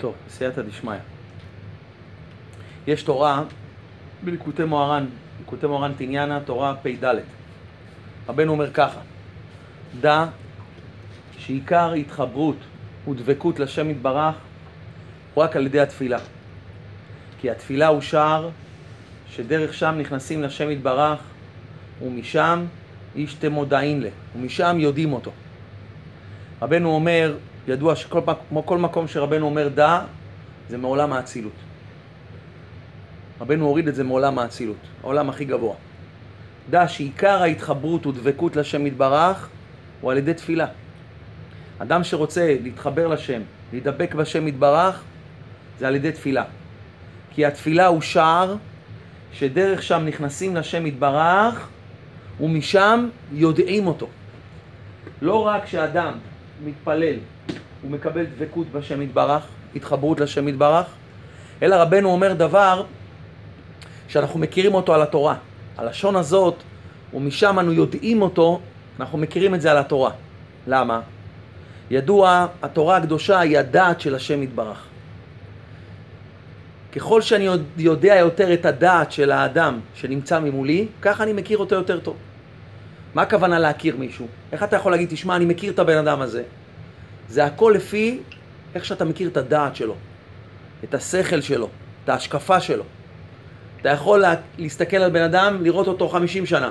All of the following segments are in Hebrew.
טוב, סייעתא דשמיא. יש תורה בליקוטי מוהר"ן, ליקוטי מוהר"ן תניאנה, תורה פ"ד. רבנו אומר ככה: דע שעיקר התחברות ודבקות לשם יתברך הוא רק על ידי התפילה. כי התפילה הוא שער שדרך שם נכנסים לשם יתברך ומשם איש תמודעין לה, ומשם יודעים אותו. רבנו אומר, ידוע שכמו כל מקום שרבנו אומר דע, זה מעולם האצילות. רבנו הוריד את זה מעולם האצילות, העולם הכי גבוה. דע שעיקר ההתחברות ודבקות לשם יתברך הוא על ידי תפילה. אדם שרוצה להתחבר לשם, להידבק בשם יתברך, זה על ידי תפילה. כי התפילה הוא שער שדרך שם נכנסים לשם יתברך ומשם יודעים אותו. לא רק שאדם מתפלל ומקבל דבקות בשם יתברך, התחברות לשם יתברך, אלא רבנו אומר דבר שאנחנו מכירים אותו על התורה. הלשון הזאת, ומשם אנו יודעים אותו, אנחנו מכירים את זה על התורה. למה? ידוע, התורה הקדושה היא הדעת של השם יתברך. ככל שאני יודע יותר את הדעת של האדם שנמצא ממולי, ככה אני מכיר אותו יותר טוב. מה הכוונה להכיר מישהו? איך אתה יכול להגיד, תשמע, אני מכיר את הבן אדם הזה? זה הכל לפי איך שאתה מכיר את הדעת שלו, את השכל שלו, את ההשקפה שלו. אתה יכול לה, להסתכל על בן אדם, לראות אותו 50 שנה.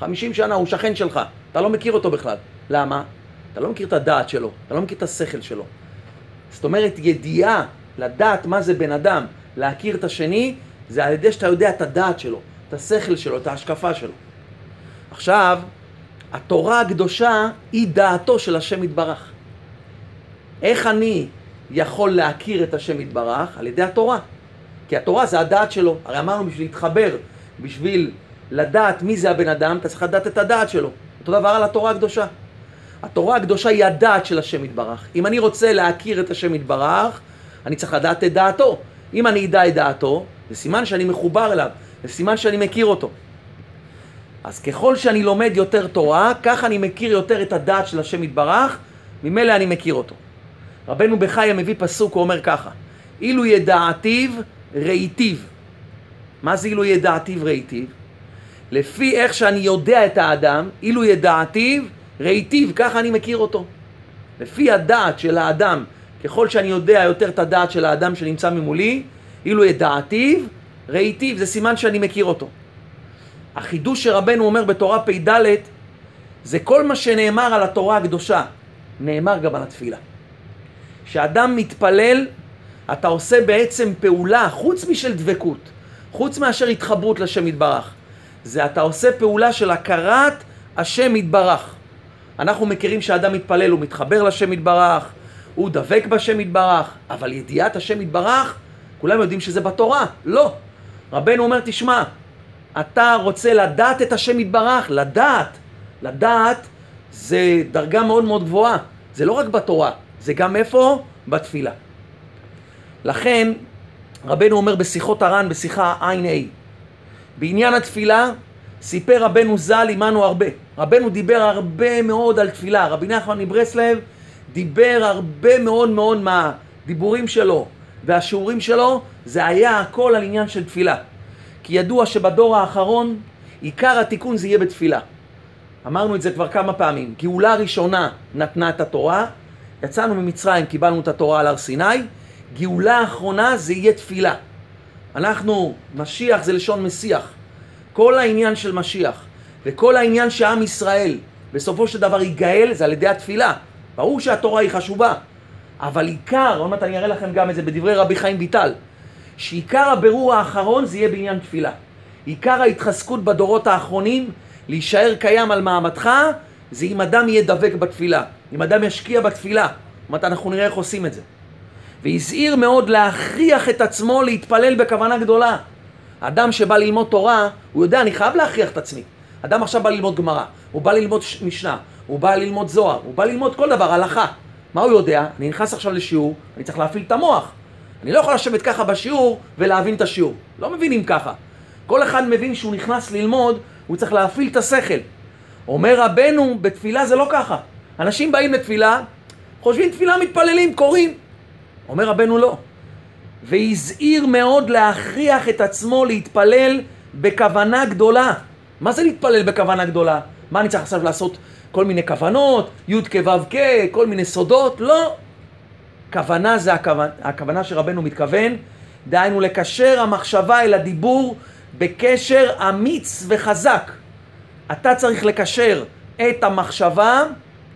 50 שנה הוא שכן שלך, אתה לא מכיר אותו בכלל. למה? אתה לא מכיר את הדעת שלו, אתה לא מכיר את השכל שלו. זאת אומרת, ידיעה, לדעת מה זה בן אדם, להכיר את השני, זה על ידי שאתה יודע את הדעת שלו, את השכל שלו, את ההשקפה שלו. עכשיו, התורה הקדושה היא דעתו של השם יתברך. איך אני יכול להכיר את השם יתברך? על ידי התורה. כי התורה זה הדעת שלו. הרי אמרנו בשביל להתחבר, בשביל לדעת מי זה הבן אדם, אתה צריך לדעת את הדעת שלו. אותו דבר על התורה הקדושה. התורה הקדושה היא הדעת של השם יתברך. אם אני רוצה להכיר את השם יתברך, אני צריך לדעת את דעתו. אם אני אדע את דעתו, זה סימן שאני מחובר אליו, זה סימן שאני מכיר אותו. אז ככל שאני לומד יותר תורה, כך אני מכיר יותר את הדעת של השם יתברך, ממילא אני מכיר אותו. רבנו בחיה מביא פסוק, הוא אומר ככה: אילו ידעתיו ראיתיו. מה זה אילו ידעתיו ראיתיו? לפי איך שאני יודע את האדם, אילו ידעתיו ראיתיו, ככה אני מכיר אותו. לפי הדעת של האדם, ככל שאני יודע יותר את הדעת של האדם שנמצא ממולי, אילו ידעתיו ראיתיו, זה סימן שאני מכיר אותו. החידוש שרבנו אומר בתורה פ"ד זה כל מה שנאמר על התורה הקדושה, נאמר גם על התפילה. כשאדם מתפלל, אתה עושה בעצם פעולה, חוץ משל דבקות, חוץ מאשר התחברות לשם יתברך. זה אתה עושה פעולה של הכרת השם יתברך. אנחנו מכירים שאדם מתפלל, הוא מתחבר לשם יתברך, הוא דבק בשם יתברך, אבל ידיעת השם יתברך, כולם יודעים שזה בתורה. לא. רבנו אומר, תשמע, אתה רוצה לדעת את השם יתברך, לדעת. לדעת זה דרגה מאוד מאוד גבוהה. זה לא רק בתורה, זה גם איפה? בתפילה. לכן, רבנו אומר בשיחות הר"ן, בשיחה ע"א, בעניין התפילה, סיפר רבנו ז"ל עמנו הרבה. רבנו דיבר הרבה מאוד על תפילה. רבי נחמן מברסלב דיבר הרבה מאוד מאוד מהדיבורים שלו והשיעורים שלו, זה היה הכל על עניין של תפילה. כי ידוע שבדור האחרון עיקר התיקון זה יהיה בתפילה. אמרנו את זה כבר כמה פעמים. גאולה ראשונה נתנה את התורה, יצאנו ממצרים, קיבלנו את התורה על הר סיני, גאולה אחרונה זה יהיה תפילה. אנחנו, משיח זה לשון משיח. כל העניין של משיח וכל העניין שעם ישראל בסופו של דבר ייגאל זה על ידי התפילה. ברור שהתורה היא חשובה, אבל עיקר, עוד מעט אני אראה לכם גם את זה בדברי רבי חיים ויטל, שעיקר הבירור האחרון זה יהיה בעניין תפילה. עיקר ההתחזקות בדורות האחרונים, להישאר קיים על מעמדך, זה אם אדם יהיה דבק בתפילה, אם אדם ישקיע בתפילה. זאת אומרת, אנחנו נראה איך עושים את זה. והזהיר מאוד להכריח את עצמו להתפלל בכוונה גדולה. אדם שבא ללמוד תורה, הוא יודע, אני חייב להכריח את עצמי. אדם עכשיו בא ללמוד גמרא, הוא בא ללמוד משנה, הוא בא ללמוד זוהר, הוא בא ללמוד כל דבר, הלכה. מה הוא יודע? אני נכנס עכשיו לשיעור, אני צריך להפעיל את המוח. אני לא יכול לשבת ככה בשיעור ולהבין את השיעור. לא מבינים ככה. כל אחד מבין שהוא נכנס ללמוד, הוא צריך להפעיל את השכל. אומר רבנו, בתפילה זה לא ככה. אנשים באים לתפילה, חושבים תפילה מתפללים, קוראים. אומר רבנו לא. והזהיר מאוד להכריח את עצמו להתפלל בכוונה גדולה. מה זה להתפלל בכוונה גדולה? מה אני צריך עכשיו לעשות כל מיני כוונות, י' כו' כ', כל מיני סודות? לא. כוונה זה הכוונה, הכוונה שרבנו מתכוון, דהיינו לקשר המחשבה אל הדיבור בקשר אמיץ וחזק. אתה צריך לקשר את המחשבה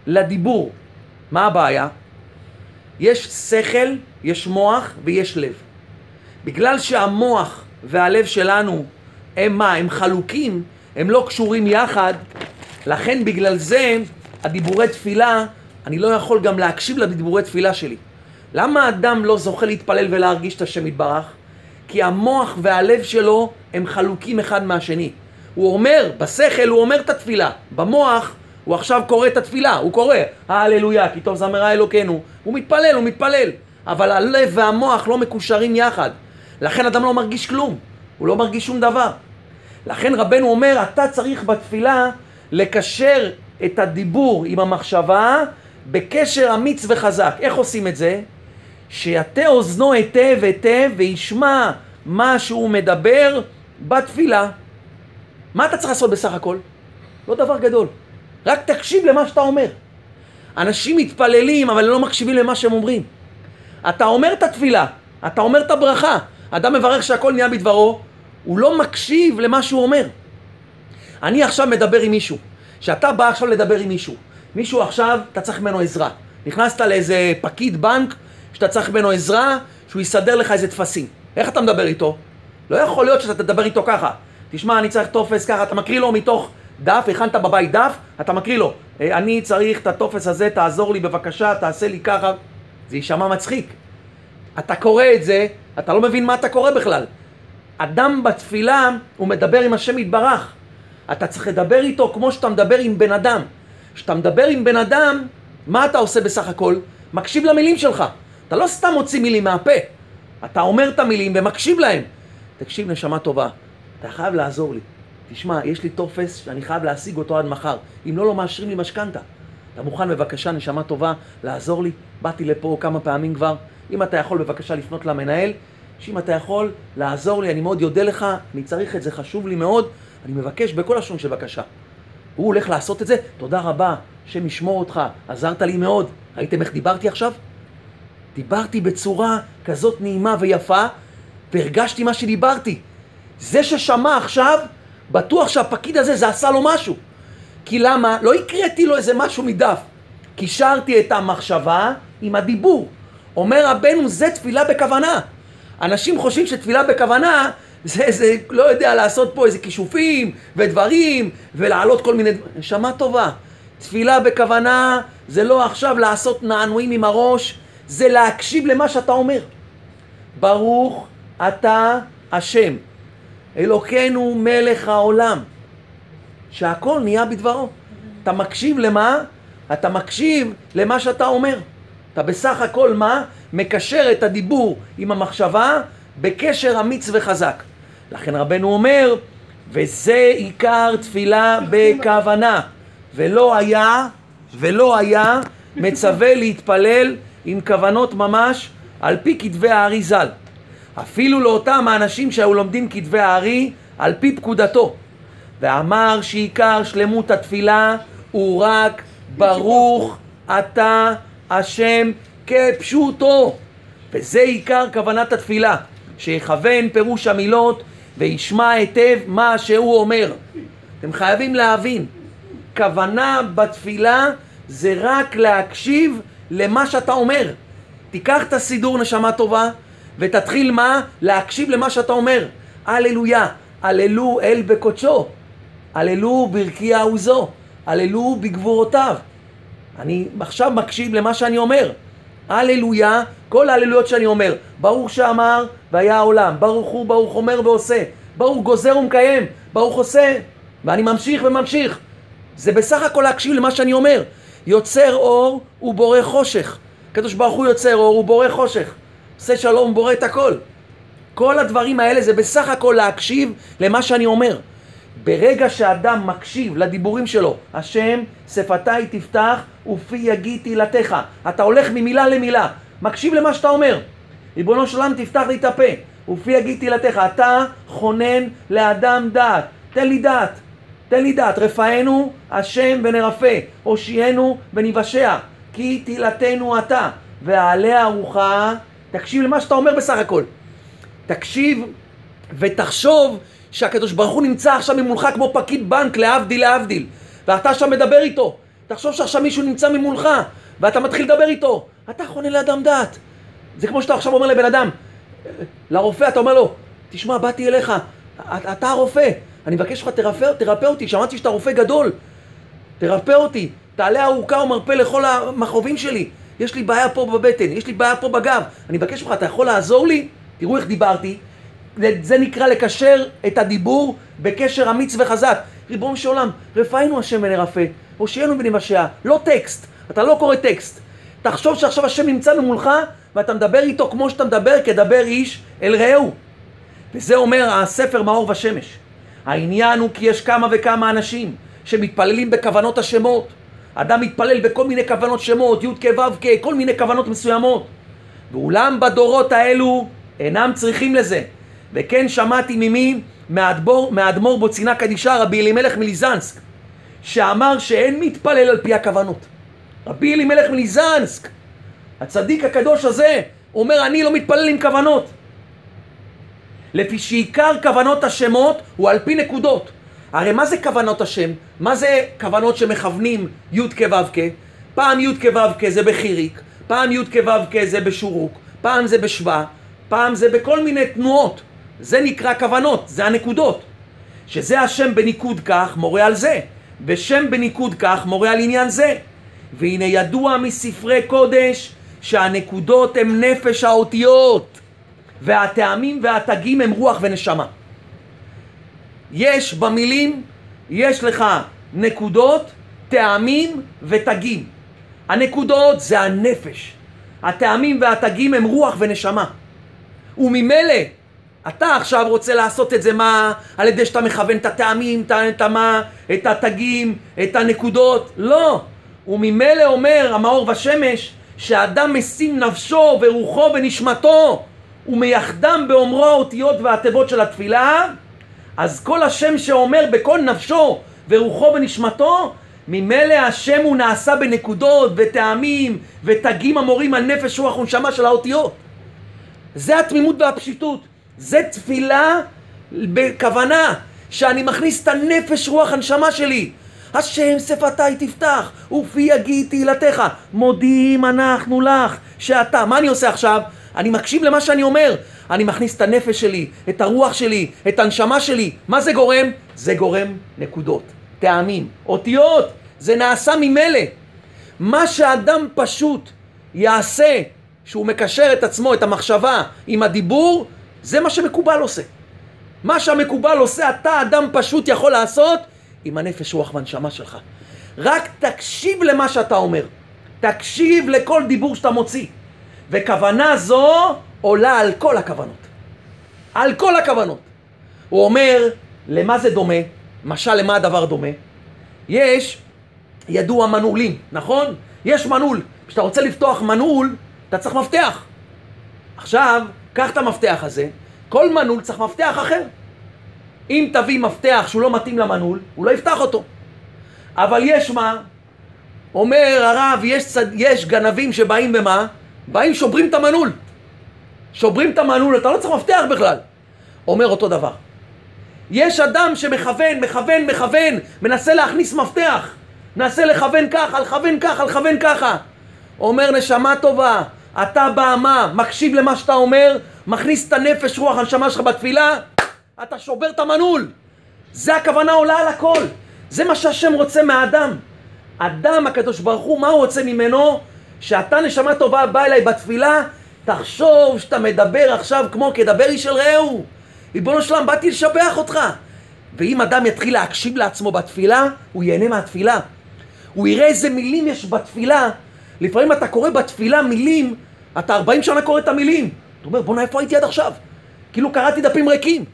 לדיבור. מה הבעיה? יש שכל, יש מוח ויש לב. בגלל שהמוח והלב שלנו הם מה? הם חלוקים, הם לא קשורים יחד, לכן בגלל זה הדיבורי תפילה, אני לא יכול גם להקשיב לדיבורי תפילה שלי. למה אדם לא זוכה להתפלל ולהרגיש את השם יתברך? כי המוח והלב שלו הם חלוקים אחד מהשני. הוא אומר, בשכל הוא אומר את התפילה, במוח הוא עכשיו קורא את התפילה, הוא קורא, הללויה, כי טוב זמרה אלוקינו. הוא מתפלל, הוא מתפלל. אבל הלב והמוח לא מקושרים יחד. לכן אדם לא מרגיש כלום, הוא לא מרגיש שום דבר. לכן רבנו אומר, אתה צריך בתפילה לקשר את הדיבור עם המחשבה בקשר אמיץ וחזק. איך עושים את זה? שיטה אוזנו היטב היטב וישמע מה שהוא מדבר בתפילה. מה אתה צריך לעשות בסך הכל? לא דבר גדול. רק תקשיב למה שאתה אומר. אנשים מתפללים, אבל לא מקשיבים למה שהם אומרים. אתה אומר את התפילה, אתה אומר את הברכה. אדם מברך שהכל נהיה בדברו, הוא לא מקשיב למה שהוא אומר. אני עכשיו מדבר עם מישהו, שאתה בא עכשיו לדבר עם מישהו, מישהו עכשיו, אתה צריך ממנו עזרה. נכנסת לאיזה פקיד בנק, שאתה צריך ממנו עזרה, שהוא יסדר לך איזה טפסים. איך אתה מדבר איתו? לא יכול להיות שאתה תדבר איתו ככה. תשמע, אני צריך טופס ככה, אתה מקריא לו מתוך דף, הכנת בבית דף, אתה מקריא לו, אה, אני צריך את הטופס הזה, תעזור לי בבקשה, תעשה לי ככה. זה יישמע מצחיק. אתה קורא את זה, אתה לא מבין מה אתה קורא בכלל. אדם בתפילה, הוא מדבר עם השם יתברך. אתה צריך לדבר איתו כמו שאתה מדבר עם בן אדם. כשאתה מדבר עם בן אדם, מה אתה עושה בסך הכל? מקשיב למילים שלך. אתה לא סתם מוציא מילים מהפה. אתה אומר את המילים ומקשיב להם. תקשיב, נשמה טובה, אתה חייב לעזור לי. תשמע, יש לי טופס שאני חייב להשיג אותו עד מחר. אם לא, לא מאשרים לי משכנתה. אתה מוכן בבקשה, נשמה טובה, לעזור לי? באתי לפה כמה פעמים כבר. אם אתה יכול בבקשה לפנות למנהל, שאם אתה יכול לעזור לי, אני מאוד אודה לך, אני צריך את זה, חשוב לי מאוד, אני מבקש בכל לשון של בקשה. הוא הולך לעשות את זה, תודה רבה, השם ישמור אותך, עזרת לי מאוד. ראיתם איך דיברתי עכשיו? דיברתי בצורה כזאת נעימה ויפה, והרגשתי מה שדיברתי. זה ששמע עכשיו, בטוח שהפקיד הזה זה עשה לו משהו. כי למה? לא הקראתי לו איזה משהו מדף. קישרתי את המחשבה עם הדיבור. אומר רבנו, זה תפילה בכוונה. אנשים חושבים שתפילה בכוונה זה איזה, לא יודע, לעשות פה איזה כישופים ודברים ולהעלות כל מיני... נשמה טובה. תפילה בכוונה זה לא עכשיו לעשות נענועים עם הראש, זה להקשיב למה שאתה אומר. ברוך אתה השם. אלוקינו מלך העולם, שהכל נהיה בדברו. אתה מקשיב למה? אתה מקשיב למה שאתה אומר. אתה בסך הכל מה? מקשר את הדיבור עם המחשבה בקשר אמיץ וחזק. לכן רבנו אומר, וזה עיקר תפילה בכוונה. ולא היה, ולא היה מצווה להתפלל עם כוונות ממש על פי כתבי הארי ז"ל. אפילו לאותם האנשים שהיו לומדים כתבי הארי על פי פקודתו. ואמר שעיקר שלמות התפילה הוא רק ברוך אתה השם כפשוטו. וזה עיקר כוונת התפילה, שיכוון פירוש המילות וישמע היטב מה שהוא אומר. אתם חייבים להבין, כוונה בתפילה זה רק להקשיב למה שאתה אומר. תיקח את הסידור נשמה טובה ותתחיל מה? להקשיב למה שאתה אומר. הללויה, הללו אל בקודשו, הללו ברכי העוזו, הללו בגבורותיו. אני עכשיו מקשיב למה שאני אומר. הללויה, כל ההללויות שאני אומר. ברוך שאמר והיה העולם, ברוך הוא, ברוך אומר ועושה, ברוך גוזר ומקיים, ברוך עושה, ואני ממשיך וממשיך. זה בסך הכל להקשיב למה שאני אומר. יוצר אור ובורא חושך. הקדוש ברוך הוא יוצר אור ובורא חושך. עושה שלום ובורא את הכל. כל הדברים האלה זה בסך הכל להקשיב למה שאני אומר. ברגע שאדם מקשיב לדיבורים שלו, השם שפתיי תפתח ופי יגיד תהילתך. אתה הולך ממילה למילה. מקשיב למה שאתה אומר. ריבונו של עולם, תפתח לי את הפה, ופי יגיד תהילתך. אתה חונן לאדם דעת. תן לי דעת. תן לי דעת. רפאנו השם ונרפא, הושיענו ונבשע. כי תהילתנו אתה, ועליה ארוחה. תקשיב למה שאתה אומר בסך הכל. תקשיב ותחשוב שהקדוש ברוך הוא נמצא עכשיו ממולך כמו פקיד בנק, להבדיל להבדיל. ואתה עכשיו מדבר איתו. תחשוב שעכשיו מישהו נמצא ממולך, ואתה מתחיל לדבר איתו. אתה חונה לאדם דעת. זה כמו שאתה עכשיו אומר לבן אדם, לרופא, אתה אומר לו, תשמע, באתי אליך, אתה הרופא, אני מבקש ממך, תרפא, תרפא אותי, שמעתי שאתה רופא גדול, תרפא אותי, תעלה ארוכה ומרפא לכל המכאובים שלי. יש לי בעיה פה בבטן, יש לי בעיה פה בגב, אני מבקש ממך, אתה יכול לעזור לי? תראו איך דיברתי. זה נקרא לקשר את הדיבור בקשר אמיץ וחזק. ריבונו של עולם, רפאנו השם ונרפא, הושיענו ונבשע. לא טקסט, אתה לא קורא טקסט. תחשוב שעכשיו השם נמצא ממולך ואתה מדבר איתו כמו שאתה מדבר כדבר איש אל רעהו. וזה אומר הספר מאור ושמש. העניין הוא כי יש כמה וכמה אנשים שמתפללים בכוונות השמות. אדם מתפלל בכל מיני כוונות שמות, י' כ' ו' כ', כל מיני כוונות מסוימות. ואולם בדורות האלו אינם צריכים לזה. וכן שמעתי ממי? מהאדמו"ר, מהאדמו"ר בוצינה קדישה, רבי אלימלך מליזנסק, שאמר שאין מתפלל על פי הכוונות. רבי אלימלך מליזנסק, הצדיק הקדוש הזה, אומר אני לא מתפלל עם כוונות. לפי שעיקר כוונות השמות הוא על פי נקודות. הרי מה זה כוונות השם? מה זה כוונות שמכוונים י' כו' כ'? פעם י' כו' כ' זה בחיריק, פעם י' כו' כ' זה בשורוק, פעם זה בשבא, פעם זה בכל מיני תנועות. זה נקרא כוונות, זה הנקודות. שזה השם בניקוד כך מורה על זה, ושם בניקוד כך מורה על עניין זה. והנה ידוע מספרי קודש שהנקודות הם נפש האותיות, והטעמים והתגים הם רוח ונשמה. יש במילים, יש לך נקודות, טעמים ותגים. הנקודות זה הנפש. הטעמים והתגים הם רוח ונשמה. וממילא, אתה עכשיו רוצה לעשות את זה מה? על ידי שאתה מכוון את הטעמים, את מה, את התגים, את הנקודות? לא. וממילא אומר המאור ושמש, שאדם משים נפשו ורוחו ונשמתו ומייחדם באומרו האותיות והתיבות של התפילה, אז כל השם שאומר בכל נפשו ורוחו ונשמתו, ממילא השם הוא נעשה בנקודות וטעמים ותגים המורים על נפש רוח ונשמה של האותיות. זה התמימות והפשיטות. זה תפילה בכוונה שאני מכניס את הנפש רוח הנשמה שלי. השם שפתי תפתח, ופי יגיד תהילתך. מודים אנחנו לך שאתה. מה אני עושה עכשיו? אני מקשיב למה שאני אומר. אני מכניס את הנפש שלי, את הרוח שלי, את הנשמה שלי. מה זה גורם? זה גורם נקודות, טעמים, אותיות. זה נעשה ממילא. מה שאדם פשוט יעשה, שהוא מקשר את עצמו, את המחשבה, עם הדיבור, זה מה שמקובל עושה. מה שהמקובל עושה, אתה אדם פשוט יכול לעשות עם הנפש, רוח והנשמה שלך. רק תקשיב למה שאתה אומר. תקשיב לכל דיבור שאתה מוציא. וכוונה זו עולה על כל הכוונות. על כל הכוונות. הוא אומר, למה זה דומה? משל למה הדבר דומה? יש, ידוע מנעולים, נכון? יש מנעול. כשאתה רוצה לפתוח מנעול, אתה צריך מפתח. עכשיו, קח את המפתח הזה, כל מנעול צריך מפתח אחר. אם תביא מפתח שהוא לא מתאים למנעול, הוא לא יפתח אותו. אבל יש מה? אומר הרב, יש, צד... יש גנבים שבאים במה? באים שוברים את המנעול. שוברים את המנעול, אתה לא צריך מפתח בכלל. אומר אותו דבר. יש אדם שמכוון, מכוון, מכוון, מנסה להכניס מפתח. מנסה לכוון ככה, לכוון ככה, לכוון ככה. אומר נשמה טובה, אתה באמה, מקשיב למה שאתה אומר, מכניס את הנפש, רוח, הנשמה שלך בתפילה, אתה שובר את המנעול. זה הכוונה עולה על הכל. זה מה שהשם רוצה מהאדם. אדם, הקדוש ברוך הוא, מה הוא רוצה ממנו? שאתה נשמה טובה בא אליי בתפילה, תחשוב שאתה מדבר עכשיו כמו כדבר איש אל רעהו. ריבונו שלם, באתי לשבח אותך. ואם אדם יתחיל להקשיב לעצמו בתפילה, הוא ייהנה מהתפילה. הוא יראה איזה מילים יש בתפילה. לפעמים אתה קורא בתפילה מילים, אתה 40 שנה קורא את המילים. אתה אומר, בוא'נה, איפה הייתי עד עכשיו? כאילו קראתי דפים ריקים.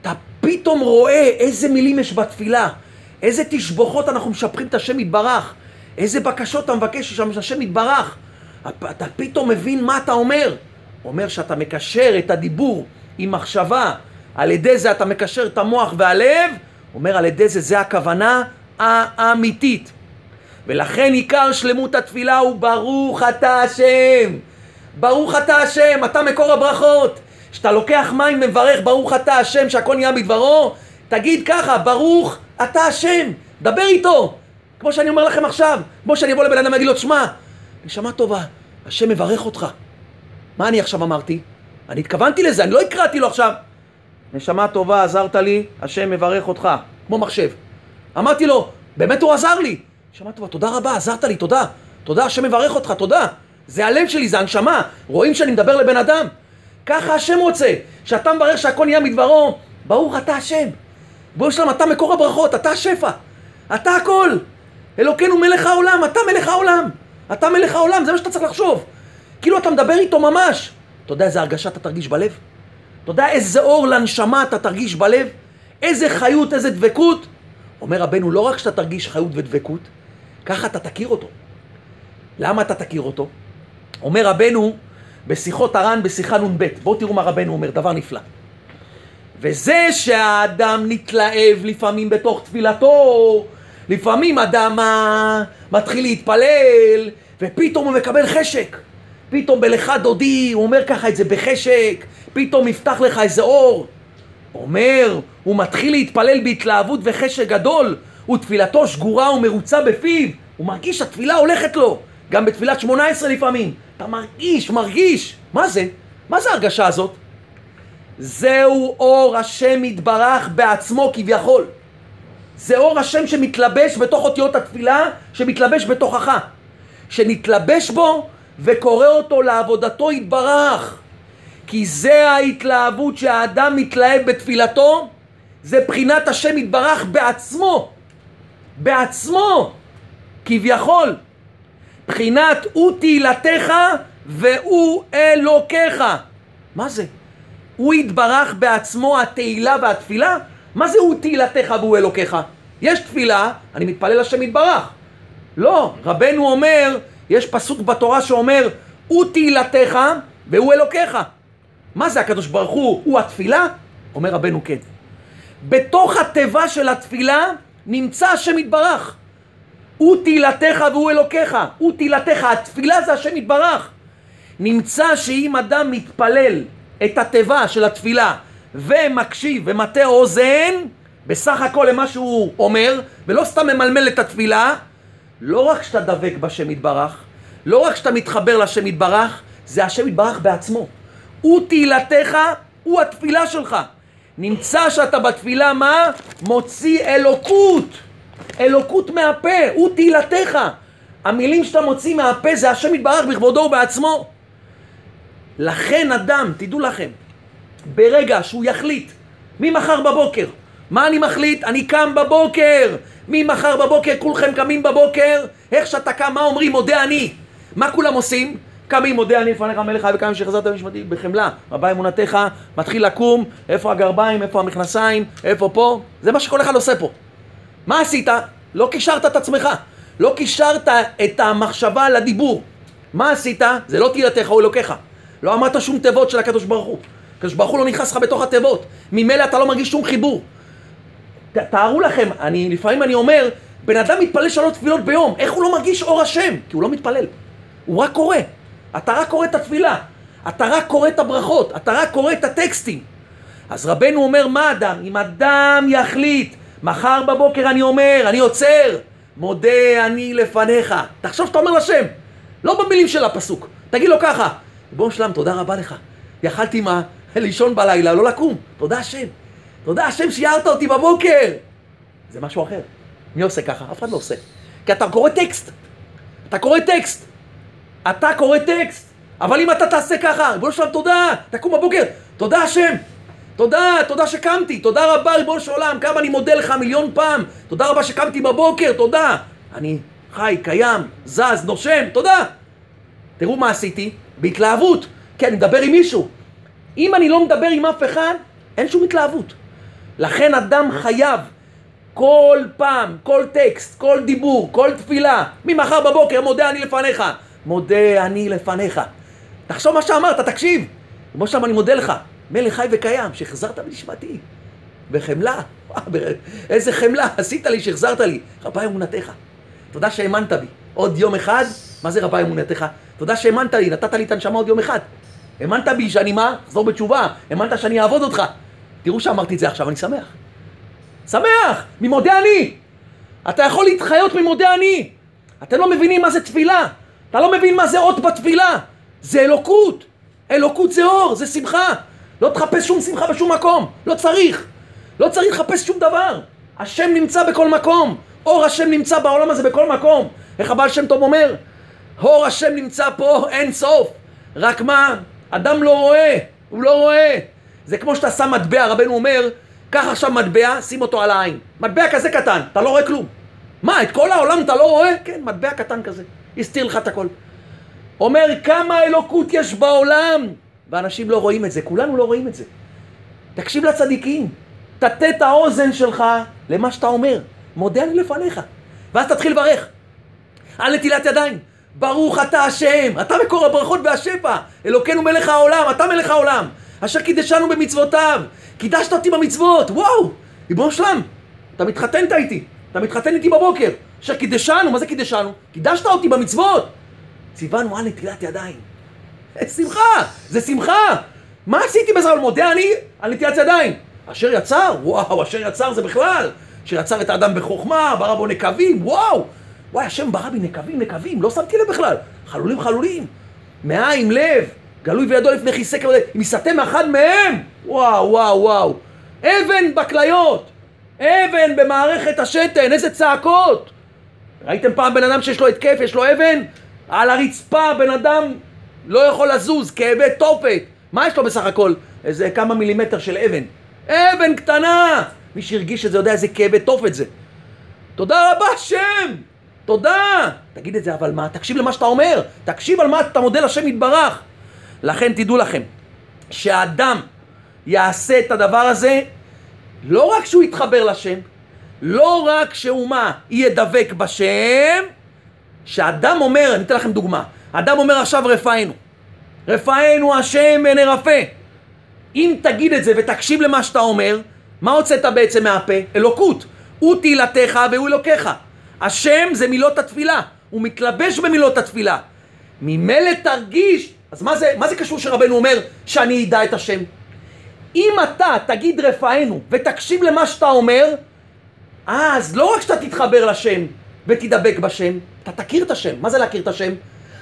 אתה פתאום רואה איזה מילים יש בתפילה, איזה תשבוכות אנחנו משפרים את השם יתברך, איזה בקשות אתה מבקש שם שהשם יתברך. אתה פתאום מבין מה אתה אומר. אומר שאתה מקשר את הדיבור עם מחשבה, על ידי זה אתה מקשר את המוח והלב, אומר על ידי זה, זה הכוונה האמיתית. ולכן עיקר שלמות התפילה הוא ברוך אתה השם. ברוך אתה השם, אתה מקור הברכות. כשאתה לוקח מים ומברך ברוך אתה השם שהכל נהיה בדברו, תגיד ככה, ברוך אתה השם, דבר איתו. כמו שאני אומר לכם עכשיו, כמו שאני אבוא לבן אדם ואגיד לו, שמע, נשמה טובה, השם מברך אותך. מה אני עכשיו אמרתי? אני התכוונתי לזה, אני לא הקראתי לו עכשיו. נשמה טובה, עזרת לי, השם מברך אותך. כמו מחשב. אמרתי לו, באמת הוא עזר לי. נשמה טובה, תודה רבה, עזרת לי, תודה. תודה, השם מברך אותך, תודה. זה הלב שלי, זה הנשמה. רואים שאני מדבר לבן אדם. ככה השם רוצה, שאתה מברך שהכל נהיה מדברו. ברוך אתה השם. בואו שלם, אתה מקור הברכות, אתה השפע. אתה הכל. אלוקינו מלך העולם, אתה מלך העולם. אתה מלך העולם, זה מה שאתה צריך לחשוב. כאילו אתה מדבר איתו ממש. אתה יודע איזה הרגשה אתה תרגיש בלב? אתה יודע איזה אור לנשמה אתה תרגיש בלב? איזה חיות, איזה דבקות? אומר רבנו, לא רק שאתה תרגיש חיות ודבקות, ככה אתה תכיר אותו. למה אתה תכיר אותו? אומר רבנו בשיחות הר"ן בשיחה נ"ב, בואו תראו מה רבנו אומר, דבר נפלא. וזה שהאדם נתלהב לפעמים בתוך תפילתו, לפעמים אדם מתחיל להתפלל, ופתאום הוא מקבל חשק. פתאום בלך דודי, הוא אומר ככה את זה בחשק, פתאום יפתח לך איזה אור. אומר, הוא מתחיל להתפלל בהתלהבות וחשק גדול, ותפילתו שגורה ומרוצה בפיו. הוא מרגיש שהתפילה הולכת לו, גם בתפילת שמונה עשרה לפעמים. אתה מרגיש, מרגיש. מה זה? מה זה ההרגשה הזאת? זהו אור השם יתברך בעצמו כביכול. זה אור השם שמתלבש בתוך אותיות התפילה, שמתלבש בתוכך. שנתלבש בו וקורא אותו לעבודתו יתברך. כי זה ההתלהבות שהאדם מתלהב בתפילתו, זה בחינת השם יתברך בעצמו. בעצמו, כביכול. בחינת הוא תהילתך והוא אלוקיך. מה זה? הוא יתברך בעצמו התהילה והתפילה? מה זה הוא תהילתך והוא אלוקיך? יש תפילה, אני מתפלל השם יתברך. לא, רבנו אומר, יש פסוק בתורה שאומר, הוא תהילתך והוא אלוקיך. מה זה הקדוש ברוך הוא? הוא התפילה? אומר רבנו כן. בתוך התיבה של התפילה נמצא השם יתברך. הוא תהילתך והוא אלוקיך. הוא תהילתך. התפילה זה השם יתברך. נמצא שאם אדם מתפלל את התיבה של התפילה ומקשיב ומטה אוזן בסך הכל למה שהוא אומר ולא סתם ממלמל את התפילה לא רק שאתה דבק בשם יתברך לא רק שאתה מתחבר לשם יתברך זה השם יתברך בעצמו. הוא תהילתך, הוא התפילה שלך. נמצא שאתה בתפילה מה? מוציא אלוקות. אלוקות מהפה, הוא תהילתך. המילים שאתה מוציא מהפה זה השם יתברך בכבודו ובעצמו. לכן אדם, תדעו לכם, ברגע שהוא יחליט, ממחר בבוקר, מה אני מחליט? אני קם בבוקר, ממחר בבוקר כולכם קמים בבוקר, איך שאתה קם, מה אומרים? מודה אני. מה כולם עושים? קמים, מודה אני לפניך מלך חי וקיים שחזרת במשפטי בחמלה, רבה אמונתך, מתחיל לקום, איפה הגרביים, איפה המכנסיים, איפה פה, זה מה שכל אחד עושה פה. מה עשית? לא קישרת את עצמך, לא קישרת את המחשבה לדיבור. מה עשית? זה לא תהילתך או אלוקיך. לא אמרת שום תיבות של הקדוש ברוך הוא. הקדוש ברוך הוא לא נכנס לך בתוך התיבות. ממילא אתה לא מרגיש שום חיבור. תארו לכם, אני, לפעמים אני אומר, בן אדם מתפלל שלוש תפילות ביום, איך הוא לא מרגיש אור השם? כי הוא לא מתפלל. הוא רק קורא. אתה רק קורא את התפילה. אתה רק קורא את הברכות. אתה רק קורא את הטקסטים. אז רבנו אומר, מה אדם? אם אדם יחליט, מחר בבוקר אני אומר, אני עוצר, מודה אני לפניך. תחשוב שאתה אומר לשם, לא במילים של הפסוק. תגיד לו ככה, ריבונו שלם, תודה רבה לך. יכלתי מה? לישון בלילה, לא לקום. תודה השם. תודה השם שיערת אותי בבוקר. זה משהו אחר. מי עושה ככה? אף אחד לא עושה. כי אתה קורא טקסט. אתה קורא טקסט. אתה קורא טקסט. אבל אם אתה תעשה ככה, ריבונו שלם, תודה. תקום בבוקר. תודה השם. תודה, תודה שקמתי. תודה רבה, ריבונו של עולם. כמה אני מודה לך מיליון פעם. תודה רבה שקמתי בבוקר. תודה. אני חי, קיים, זז, נושם. תודה. תראו מה עשיתי. בהתלהבות, כי אני מדבר עם מישהו. אם אני לא מדבר עם אף אחד, אין שום התלהבות. לכן אדם חייב כל פעם, כל טקסט, כל דיבור, כל תפילה, ממחר בבוקר מודה אני לפניך, מודה אני לפניך. תחשוב מה שאמרת, תקשיב. כמו שם אני מודה לך, מלך חי וקיים, שהחזרת בנשמתי. בחמלה, איזה חמלה עשית לי שהחזרת לי. רבה אמונתך. תודה שהאמנת בי. עוד יום אחד, מה זה רבה אמונתך? תודה שהאמנת לי, נתת לי את הנשמה עוד יום אחד. האמנת בי שאני מה? אחזור בתשובה. האמנת שאני אעבוד אותך. תראו שאמרתי את זה עכשיו, אני שמח. שמח! ממודה אני! אתה יכול להתחיות ממודה אני! אתם לא מבינים מה זה תפילה! אתה לא מבין מה זה אות בתפילה! זה אלוקות! אלוקות זה אור, זה שמחה! לא תחפש שום שמחה בשום מקום! לא צריך! לא צריך לחפש שום דבר! השם נמצא בכל מקום! אור השם נמצא בעולם הזה בכל מקום! איך הבעל שם טוב אומר? אור השם נמצא פה אין סוף! רק מה? אדם לא רואה! הוא לא רואה! זה כמו שאתה שם מטבע, רבנו אומר, קח עכשיו מטבע, שים אותו על העין. מטבע כזה קטן, אתה לא רואה כלום. מה, את כל העולם אתה לא רואה? כן, מטבע קטן כזה. הסתיר לך את הכל. אומר, כמה אלוקות יש בעולם! ואנשים לא רואים את זה, כולנו לא רואים את זה. תקשיב לצדיקים, תטה את האוזן שלך למה שאתה אומר. מודה אני לפניך. ואז תתחיל לברך. על נטילת ידיים. ברוך אתה השם, אתה מקור הברכות והשפע. אלוקינו מלך העולם, אתה מלך העולם. אשר קידשנו במצוותיו. קידשת אותי במצוות, וואו! ריבונו שלם, אתה מתחתן איתי, אתה מתחתן איתי בבוקר. אשר קידשנו, מה זה קידשנו? קידשת אותי במצוות. ציוונו על נטילת ידיים. שמחה, זה שמחה. מה עשיתי בזה? מודה אני על נטילת ידיים. אשר יצר, וואו, אשר יצר זה בכלל. אשר יצר את האדם בחוכמה, ברא בו נקבים, וואו. וואי, השם ברא בי נקבים, נקבים, לא שמתי לב בכלל. חלולים, חלולים. מעיים, לב, גלוי וידו לפני כיסא כבוד, אם יסתם אחד מהם, וואו, וואו, וואו. אבן בכליות, אבן במערכת השתן, איזה צעקות. ראיתם פעם בן אדם שיש לו התקף, יש לו אבן? על הרצפה בן אדם לא יכול לזוז, כאבי תופת. מה יש לו בסך הכל? איזה כמה מילימטר של אבן. אבן קטנה! מי שהרגיש את זה יודע איזה כאבי תופת זה. תודה רבה, שם! תודה! תגיד את זה, אבל מה? תקשיב למה שאתה אומר. תקשיב על מה אתה מודה לשם יתברך. לכן תדעו לכם, שהאדם יעשה את הדבר הזה, לא רק שהוא יתחבר לשם, לא רק שהוא מה? יהיה דבק בשם, שאדם אומר, אני אתן לכם דוגמה, אדם אומר עכשיו רפאנו, רפאנו השם ונרפא. אם תגיד את זה ותקשיב למה שאתה אומר, מה הוצאת בעצם מהפה? אלוקות. הוא תהילתך והוא אלוקיך. השם זה מילות התפילה, הוא מתלבש במילות התפילה. ממילא תרגיש אז מה זה, מה זה קשור שרבנו אומר שאני אדע את השם? אם אתה תגיד רפאנו ותקשיב למה שאתה אומר, אז לא רק שאתה תתחבר לשם ותדבק בשם, אתה תכיר את השם. מה זה להכיר את השם?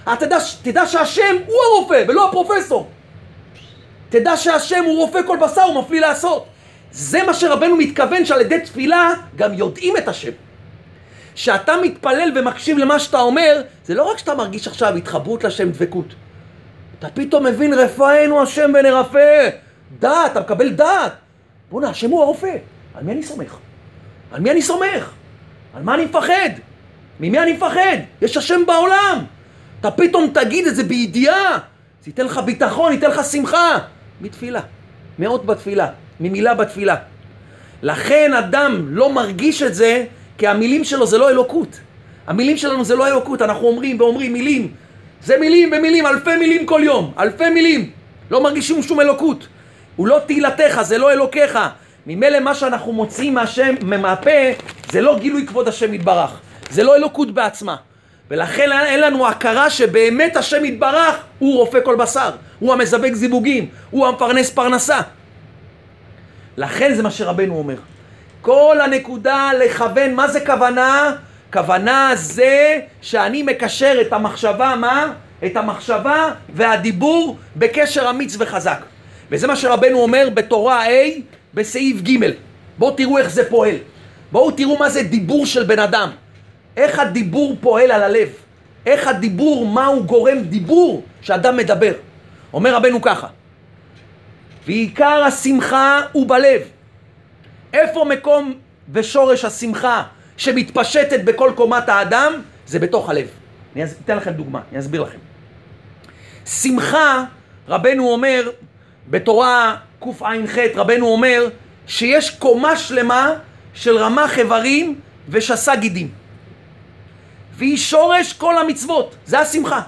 אתה תדע, תדע שהשם הוא הרופא ולא הפרופסור. תדע שהשם הוא רופא כל בשר, הוא מפליא לעשות. זה מה שרבנו מתכוון שעל ידי תפילה גם יודעים את השם. כשאתה מתפלל ומקשיב למה שאתה אומר, זה לא רק שאתה מרגיש עכשיו התחברות לשם דבקות. אתה פתאום מבין רפאנו השם ונרפא. דעת, אתה מקבל דעת. בוא'נה, השם הוא הרופא. על מי אני סומך? על מי אני סומך? על מה אני מפחד? ממי אני מפחד? יש השם בעולם. אתה פתאום תגיד את זה בידיעה. זה ייתן לך ביטחון, ייתן לך שמחה. מתפילה. מאות בתפילה. ממילה בתפילה. לכן אדם לא מרגיש את זה, כי המילים שלו זה לא אלוקות. המילים שלנו זה לא אלוקות, אנחנו אומרים ואומרים מילים. זה מילים ומילים, אלפי מילים כל יום, אלפי מילים. לא מרגישים שום אלוקות. הוא לא תהילתך, זה לא אלוקיך. ממילא מה שאנחנו מוצאים מהשם, מהפה, זה לא גילוי כבוד השם יתברך. זה לא אלוקות בעצמה. ולכן אין לנו הכרה שבאמת השם יתברך הוא רופא כל בשר, הוא המזבק זיווגים, הוא המפרנס פרנסה. לכן זה מה שרבנו אומר. כל הנקודה לכוון, מה זה כוונה? כוונה זה שאני מקשר את המחשבה, מה? את המחשבה והדיבור בקשר אמיץ וחזק. וזה מה שרבנו אומר בתורה A בסעיף ג'. בואו תראו איך זה פועל. בואו תראו מה זה דיבור של בן אדם. איך הדיבור פועל על הלב. איך הדיבור, מה הוא גורם דיבור שאדם מדבר. אומר רבנו ככה, ועיקר השמחה הוא בלב. איפה מקום ושורש השמחה שמתפשטת בכל קומת האדם, זה בתוך הלב. אני אתן לכם דוגמה, אני אסביר לכם. שמחה, רבנו אומר, בתורה קע"ח, רבנו אומר, שיש קומה שלמה של רמ"ח איברים ושסה גידים. והיא שורש כל המצוות, זה השמחה.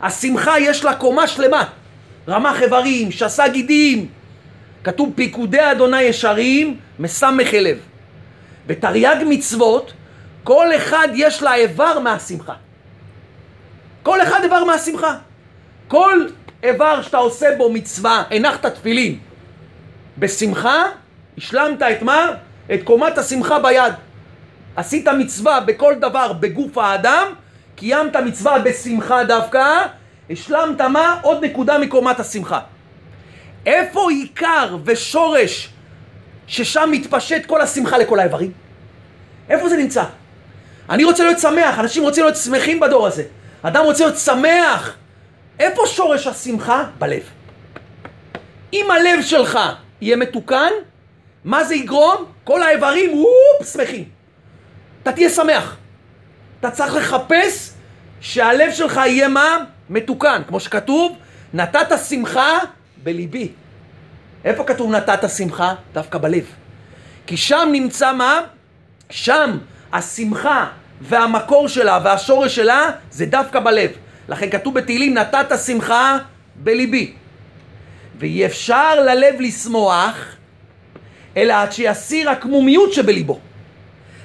השמחה יש לה קומה שלמה. רמ"ח איברים, שסה גידים. כתוב פיקודי אדוני ישרים, מסמך אליו. בתרי"ג מצוות, כל אחד יש לה איבר מהשמחה. כל אחד איבר מהשמחה. כל איבר שאתה עושה בו מצווה, הנחת תפילין, בשמחה, השלמת את מה? את קומת השמחה ביד. עשית מצווה בכל דבר בגוף האדם, קיימת מצווה בשמחה דווקא, השלמת מה? עוד נקודה מקומת השמחה. איפה עיקר ושורש ששם מתפשט כל השמחה לכל האיברים? איפה זה נמצא? אני רוצה להיות שמח, אנשים רוצים להיות שמחים בדור הזה. אדם רוצה להיות שמח. איפה שורש השמחה? בלב. אם הלב שלך יהיה מתוקן, מה זה יגרום? כל האיברים, וופ, שמחים. אתה תהיה שמח. אתה צריך לחפש שהלב שלך יהיה מה? מתוקן. כמו שכתוב, נתת שמחה בליבי. איפה כתוב נתת שמחה? דווקא בלב. כי שם נמצא מה? שם השמחה והמקור שלה והשורש שלה זה דווקא בלב. לכן כתוב בתהילים נתת שמחה בליבי. ואי אפשר ללב לשמוח אלא עד שיסיר הקמומיות שבליבו.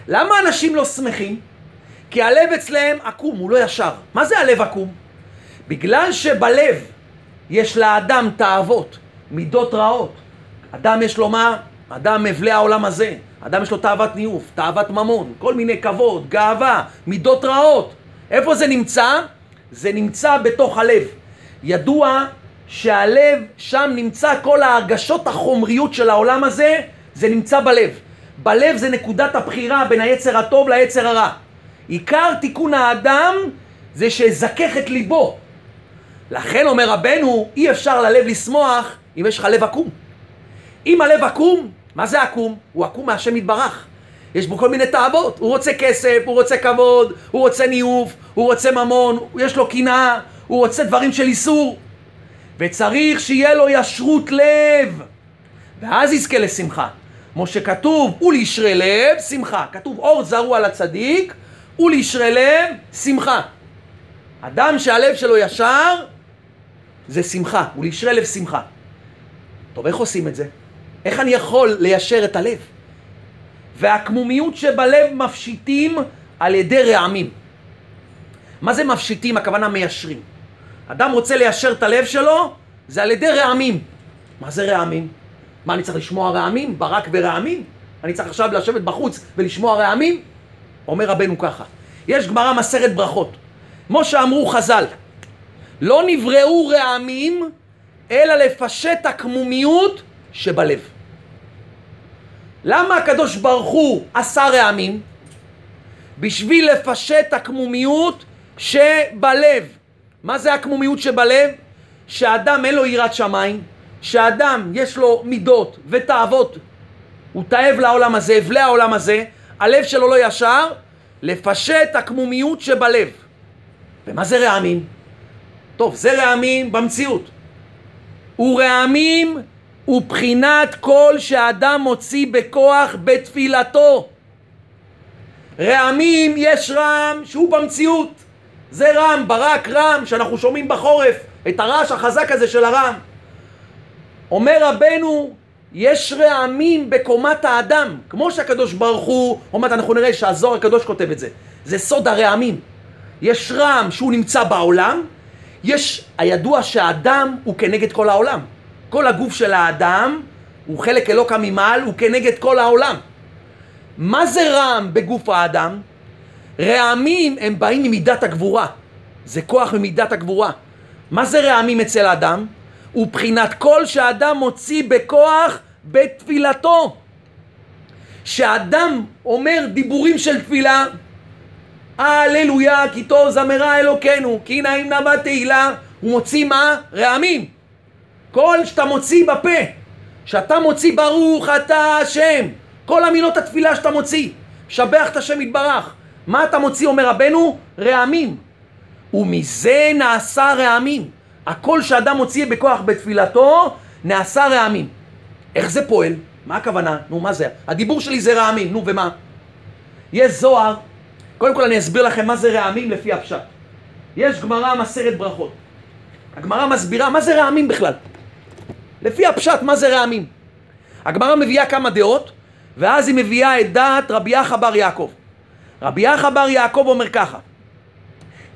למה אנשים לא שמחים? כי הלב אצלהם עקום, הוא לא ישר. מה זה הלב עקום? בגלל שבלב יש לאדם תאוות, מידות רעות. אדם יש לו מה? אדם מבלה העולם הזה. אדם יש לו תאוות ניאוף, תאוות ממון, כל מיני כבוד, גאווה, מידות רעות. איפה זה נמצא? זה נמצא בתוך הלב. ידוע שהלב, שם נמצא כל ההרגשות החומריות של העולם הזה, זה נמצא בלב. בלב זה נקודת הבחירה בין היצר הטוב ליצר הרע. עיקר תיקון האדם זה שיזכך את ליבו. לכן אומר רבנו, אי אפשר ללב לשמוח אם יש לך לב עקום. אם הלב עקום, מה זה עקום? הוא עקום מהשם יתברך. יש בו כל מיני תאוות. הוא רוצה כסף, הוא רוצה כבוד, הוא רוצה ניאוף, הוא רוצה ממון, יש לו קנאה, הוא רוצה דברים של איסור. וצריך שיהיה לו ישרות לב, ואז יזכה לשמחה. כמו שכתוב, ולישרי לב, שמחה. כתוב אור זרוע לצדיק, ולישרי לב, שמחה. אדם שהלב שלו ישר, זה שמחה, ולישרי לב שמחה. טוב, איך עושים את זה? איך אני יכול ליישר את הלב? והקמומיות שבלב מפשיטים על ידי רעמים. מה זה מפשיטים? הכוונה מיישרים. אדם רוצה ליישר את הלב שלו, זה על ידי רעמים. מה זה רעמים? מה, אני צריך לשמוע רעמים? ברק ורעמים? אני צריך עכשיו לשבת בחוץ ולשמוע רעמים? אומר רבנו ככה, יש גמרא מסרת ברכות. כמו שאמרו חז"ל, לא נבראו רעמים, אלא לפשט הקמומיות שבלב. למה הקדוש ברוך הוא עשה רעמים? בשביל לפשט הקמומיות שבלב. מה זה הקמומיות שבלב? שאדם אין לו יראת שמיים, שאדם יש לו מידות ותאוות, הוא תאב לעולם הזה, אבלי העולם הזה, הלב שלו לא ישר, לפשט הקמומיות שבלב. ומה זה רעמים? טוב, זה רעמים במציאות. ורעמים הוא בחינת קול שאדם מוציא בכוח בתפילתו. רעמים יש רעם שהוא במציאות. זה רעם, ברק רעם, שאנחנו שומעים בחורף, את הרעש החזק הזה של הרעם. אומר רבנו, יש רעמים בקומת האדם, כמו שהקדוש ברוך הוא, מעט אנחנו נראה שהזוהר הקדוש כותב את זה, זה סוד הרעמים. יש רעם שהוא נמצא בעולם, יש הידוע שהאדם הוא כנגד כל העולם. כל הגוף של האדם הוא חלק אלוקא ממעל, הוא כנגד כל העולם. מה זה רעם בגוף האדם? רעמים הם באים ממידת הגבורה. זה כוח ממידת הגבורה. מה זה רעמים אצל האדם? הוא בחינת קול שאדם מוציא בכוח בתפילתו. שאדם אומר דיבורים של תפילה, הללויה, כי טוב זמרה אלוקינו, כי נעים נא בתהילה, הוא מוציא מה? רעמים. קול שאתה מוציא בפה, שאתה מוציא ברוך אתה השם, כל המילות התפילה שאתה מוציא, שבח את השם יתברך. מה אתה מוציא, אומר רבנו? רעמים. ומזה נעשה רעמים. הקול שאדם מוציא בכוח בתפילתו, נעשה רעמים. איך זה פועל? מה הכוונה? נו, מה זה? הדיבור שלי זה רעמים, נו, ומה? יש זוהר, קודם כל אני אסביר לכם מה זה רעמים לפי הפשט. יש גמרא מסרת ברכות. הגמרא מסבירה מה זה רעמים בכלל. לפי הפשט, מה זה רעמים? הגמרא מביאה כמה דעות, ואז היא מביאה את דעת רבי יחא בר יעקב. רבי יחא בר יעקב אומר ככה: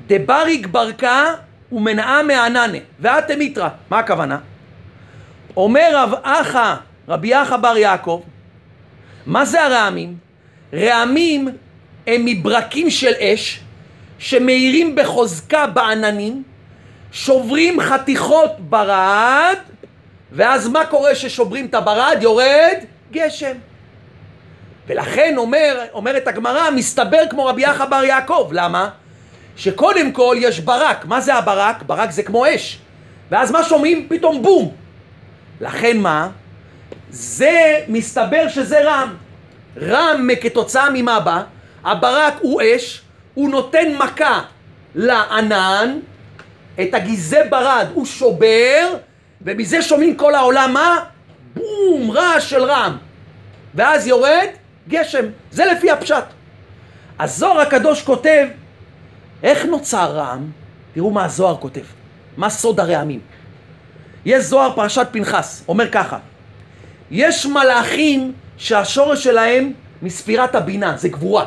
דבריק ברקה ומנעה מעננה, ואתם איתרא. מה הכוונה? אומר רב אחא, רבי יחא בר יעקב, מה זה הרעמים? רעמים הם מברקים של אש שמאירים בחוזקה בעננים, שוברים חתיכות ברד, ואז מה קורה ששוברים את הברד? יורד גשם. ולכן אומר, אומרת הגמרא, מסתבר כמו רבי יחא בר יעקב. למה? שקודם כל יש ברק. מה זה הברק? ברק זה כמו אש. ואז מה שומעים? פתאום בום. לכן מה? זה, מסתבר שזה רם. רם כתוצאה ממה בא? הברק הוא אש, הוא נותן מכה לענן, את הגיזי ברד הוא שובר, ומזה שומעים כל העולם מה? בום, רעש של רם. ואז יורד גשם. זה לפי הפשט. הזוהר הקדוש כותב, איך נוצר רעם? תראו מה הזוהר כותב. מה סוד הרעמים? יש זוהר פרשת פנחס, אומר ככה: יש מלאכים שהשורש שלהם מספירת הבינה, זה גבורה.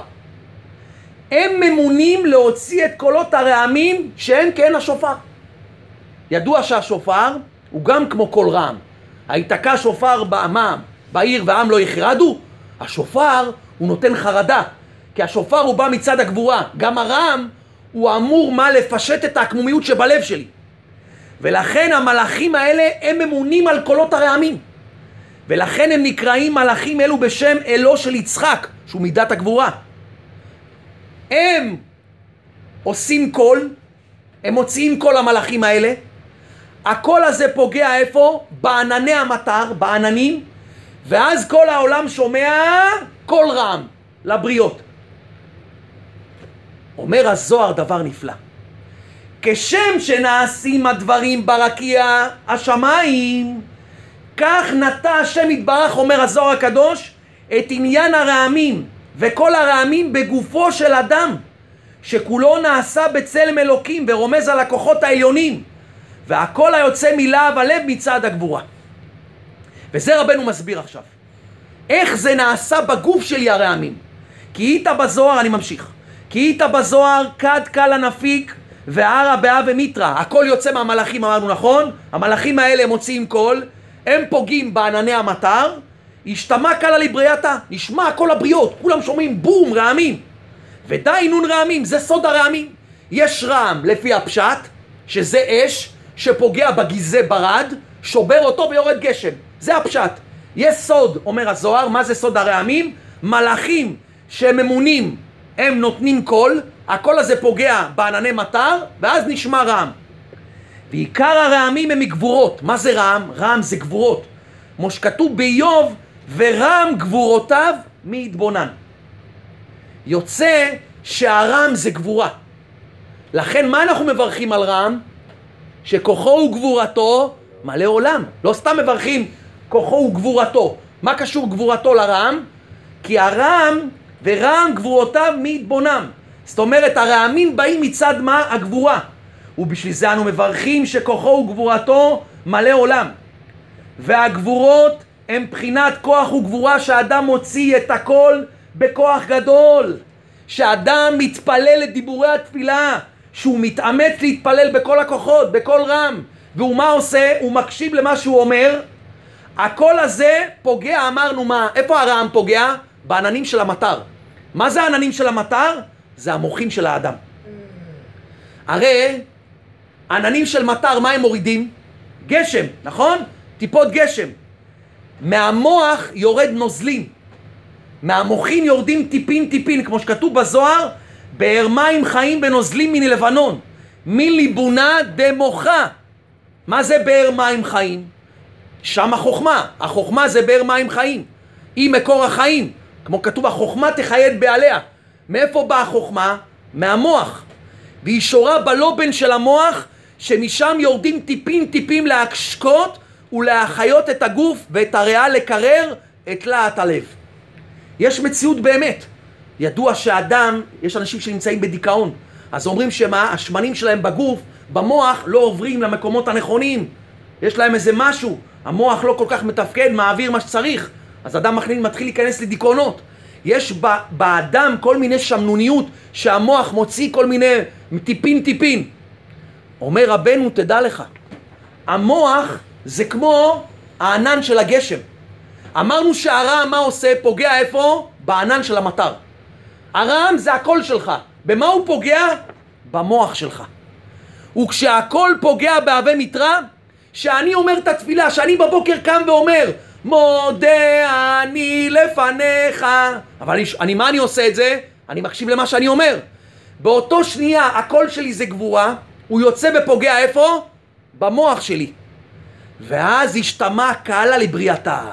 הם ממונים להוציא את קולות הרעמים שאין כאין השופר. ידוע שהשופר הוא גם כמו קול רעם. היתקע שופר בעמם, בעיר ועם לא יחרדו, השופר הוא נותן חרדה, כי השופר הוא בא מצד הגבורה. גם הרעם הוא אמור מה לפשט את העקמומיות שבלב שלי. ולכן המלאכים האלה הם ממונים על קולות הרעמים. ולכן הם נקראים מלאכים אלו בשם אלו של יצחק, שהוא מידת הגבורה. הם עושים קול, הם מוציאים קול המלאכים האלה, הקול הזה פוגע איפה? בענני המטר, בעננים, ואז כל העולם שומע קול רם לבריות. אומר הזוהר דבר נפלא. כשם שנעשים הדברים ברקיע השמיים, כך נטע השם יתברך, אומר הזוהר הקדוש, את עניין הרעמים וכל הרעמים בגופו של אדם, שכולו נעשה בצלם אלוקים ורומז על הכוחות העליונים, והכל היוצא מלהב הלב מצד הגבורה. וזה רבנו מסביר עכשיו. איך זה נעשה בגוף שלי הרעמים. כי היית בזוהר, אני ממשיך. כי היית בזוהר כד קלה נפיק וערה באה ומיתרא. הכל יוצא מהמלאכים, אמרנו נכון? המלאכים האלה מוציאים קול, הם פוגעים בענני המטר, אשתמע קלא לברייתא, נשמע כל הבריות, כולם שומעים בום, רעמים. ודאינון רעמים, זה סוד הרעמים. יש רעם לפי הפשט, שזה אש שפוגע בגיזי ברד, שובר אותו ויורד גשם. זה הפשט. יש סוד, אומר הזוהר, מה זה סוד הרעמים? מלאכים שממונים, הם נותנים קול, הקול הזה פוגע בענני מטר, ואז נשמע רעם. ועיקר הרעמים הם מגבורות. מה זה רעם? רעם זה גבורות. כמו שכתוב באיוב, ורעם גבורותיו מי יתבונן. יוצא שהרעם זה גבורה. לכן מה אנחנו מברכים על רעם? שכוחו וגבורתו מלא עולם. לא סתם מברכים כוחו וגבורתו. מה קשור גבורתו לרעם? כי הרעם ורעם גבורותיו מתבונם. זאת אומרת, הרעמים באים מצד מה? הגבורה. ובשביל זה אנו מברכים שכוחו וגבורתו מלא עולם. והגבורות הם בחינת כוח וגבורה שאדם מוציא את הכל בכוח גדול. שאדם מתפלל את דיבורי התפילה, שהוא מתאמץ להתפלל בכל הכוחות, בקול רם. והוא מה עושה? הוא מקשיב למה שהוא אומר. הקול הזה פוגע, אמרנו מה, איפה הרעם פוגע? בעננים של המטר. מה זה העננים של המטר? זה המוחים של האדם. הרי עננים של מטר, מה הם מורידים? גשם, נכון? טיפות גשם. מהמוח יורד נוזלים. מהמוחים יורדים טיפין טיפין, כמו שכתוב בזוהר, באר מים חיים בנוזלים מלבנון. מליבונה דמוחה. מה זה באר מים חיים? שם החוכמה. החוכמה זה באר מים חיים. היא מקור החיים. כמו כתוב, החוכמה תחייד בעליה. מאיפה באה החוכמה? מהמוח. והיא שורה בלובן של המוח, שמשם יורדים טיפים טיפים להשקות ולהחיות את הגוף ואת הריאה לקרר את להט הלב. יש מציאות באמת. ידוע שאדם, יש אנשים שנמצאים בדיכאון, אז אומרים שמה? השמנים שלהם בגוף במוח לא עוברים למקומות הנכונים. יש להם איזה משהו, המוח לא כל כך מתפקד, מעביר מה שצריך. אז אדם מתחיל, מתחיל להיכנס לדיכאונות. יש ב, באדם כל מיני שמנוניות שהמוח מוציא כל מיני טיפין טיפין. אומר רבנו, תדע לך, המוח זה כמו הענן של הגשם. אמרנו שהרעם מה עושה? פוגע איפה? בענן של המטר. הרעם זה הקול שלך. במה הוא פוגע? במוח שלך. וכשהקול פוגע בהווה מתרא, שאני אומר את התפילה, שאני בבוקר קם ואומר, מודה אני לפניך. אבל אני, אני, מה אני עושה את זה? אני מקשיב למה שאני אומר. באותו שנייה הקול שלי זה גבורה, הוא יוצא ופוגע איפה? במוח שלי. ואז השתמע קהלה לבריאתה.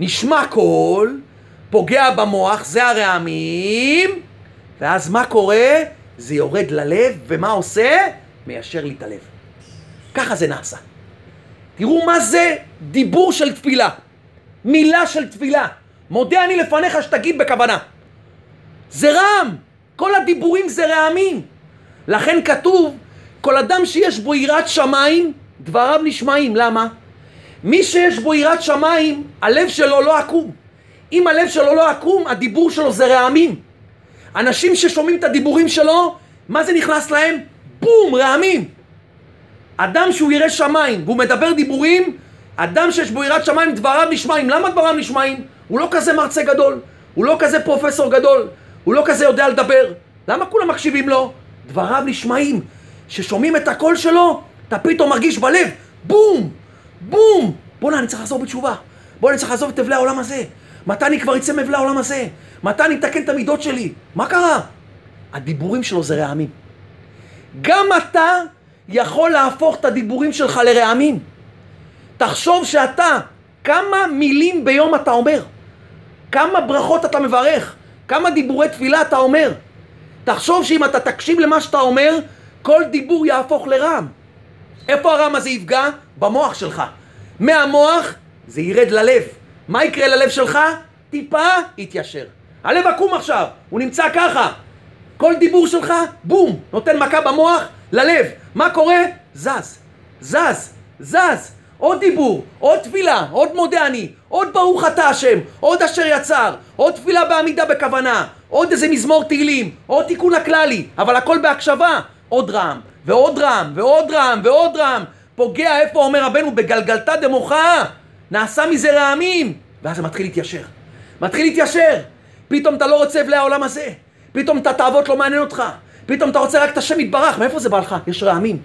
נשמע קול, פוגע במוח, זה הרעמים, ואז מה קורה? זה יורד ללב, ומה עושה? מיישר לי את הלב. ככה זה נעשה. תראו מה זה דיבור של תפילה. מילה של תפילה. מודה אני לפניך שתגיד בכוונה. זה רעם. כל הדיבורים זה רעמים. לכן כתוב, כל אדם שיש בו יראת שמיים, דבריו נשמעים. למה? מי שיש בו יראת שמיים, הלב שלו לא עקום. אם הלב שלו לא עקום, הדיבור שלו זה רעמים. אנשים ששומעים את הדיבורים שלו, מה זה נכנס להם? בום, רעמים. אדם שהוא ירא שמיים והוא מדבר דיבורים, אדם שיש בו יראת שמיים, דבריו נשמעים. למה דבריו נשמעים? הוא לא כזה מרצה גדול, הוא לא כזה פרופסור גדול, הוא לא כזה יודע לדבר. למה כולם מקשיבים לו? דבריו נשמעים. כששומעים את הקול שלו, אתה פתאום מרגיש בלב, בום, בום. בוא'נה, אני צריך לחזור בתשובה. בוא'נה, אני צריך לעזוב את אבלי העולם הזה. מתי אני כבר אצא מאבלי העולם הזה? מתי אני אתקן את המידות שלי? מה קרה? הדיבורים שלו זה רעמים. גם אתה יכול להפוך את הדיבורים שלך לרעמים. תחשוב שאתה, כמה מילים ביום אתה אומר? כמה ברכות אתה מברך? כמה דיבורי תפילה אתה אומר? תחשוב שאם אתה תקשיב למה שאתה אומר, כל דיבור יהפוך לרעם. איפה הרעם הזה יפגע? במוח שלך. מהמוח זה ירד ללב. מה יקרה ללב שלך? טיפה יתיישר. הלב עקום עכשיו, הוא נמצא ככה. כל דיבור שלך, בום, נותן מכה במוח, ללב. מה קורה? זז, זז, זז. עוד דיבור, עוד תפילה, עוד מודה אני, עוד ברוך אתה השם, עוד אשר יצר, עוד תפילה בעמידה בכוונה, עוד איזה מזמור תהילים, עוד תיקון הכללי, אבל הכל בהקשבה. עוד רעם, ועוד רעם, ועוד רעם, ועוד רעם. פוגע, איפה אומר רבנו? בגלגלתא דמוחה. נעשה מזה רעמים. ואז זה מתחיל להתיישר. מתחיל להתיישר. פתאום אתה לא רוצה אבלי העולם הזה. פתאום את התאוות לא מעניין אותך. פתאום אתה רוצה רק את השם יתברך. מאיפה זה בא לך? יש רעמים.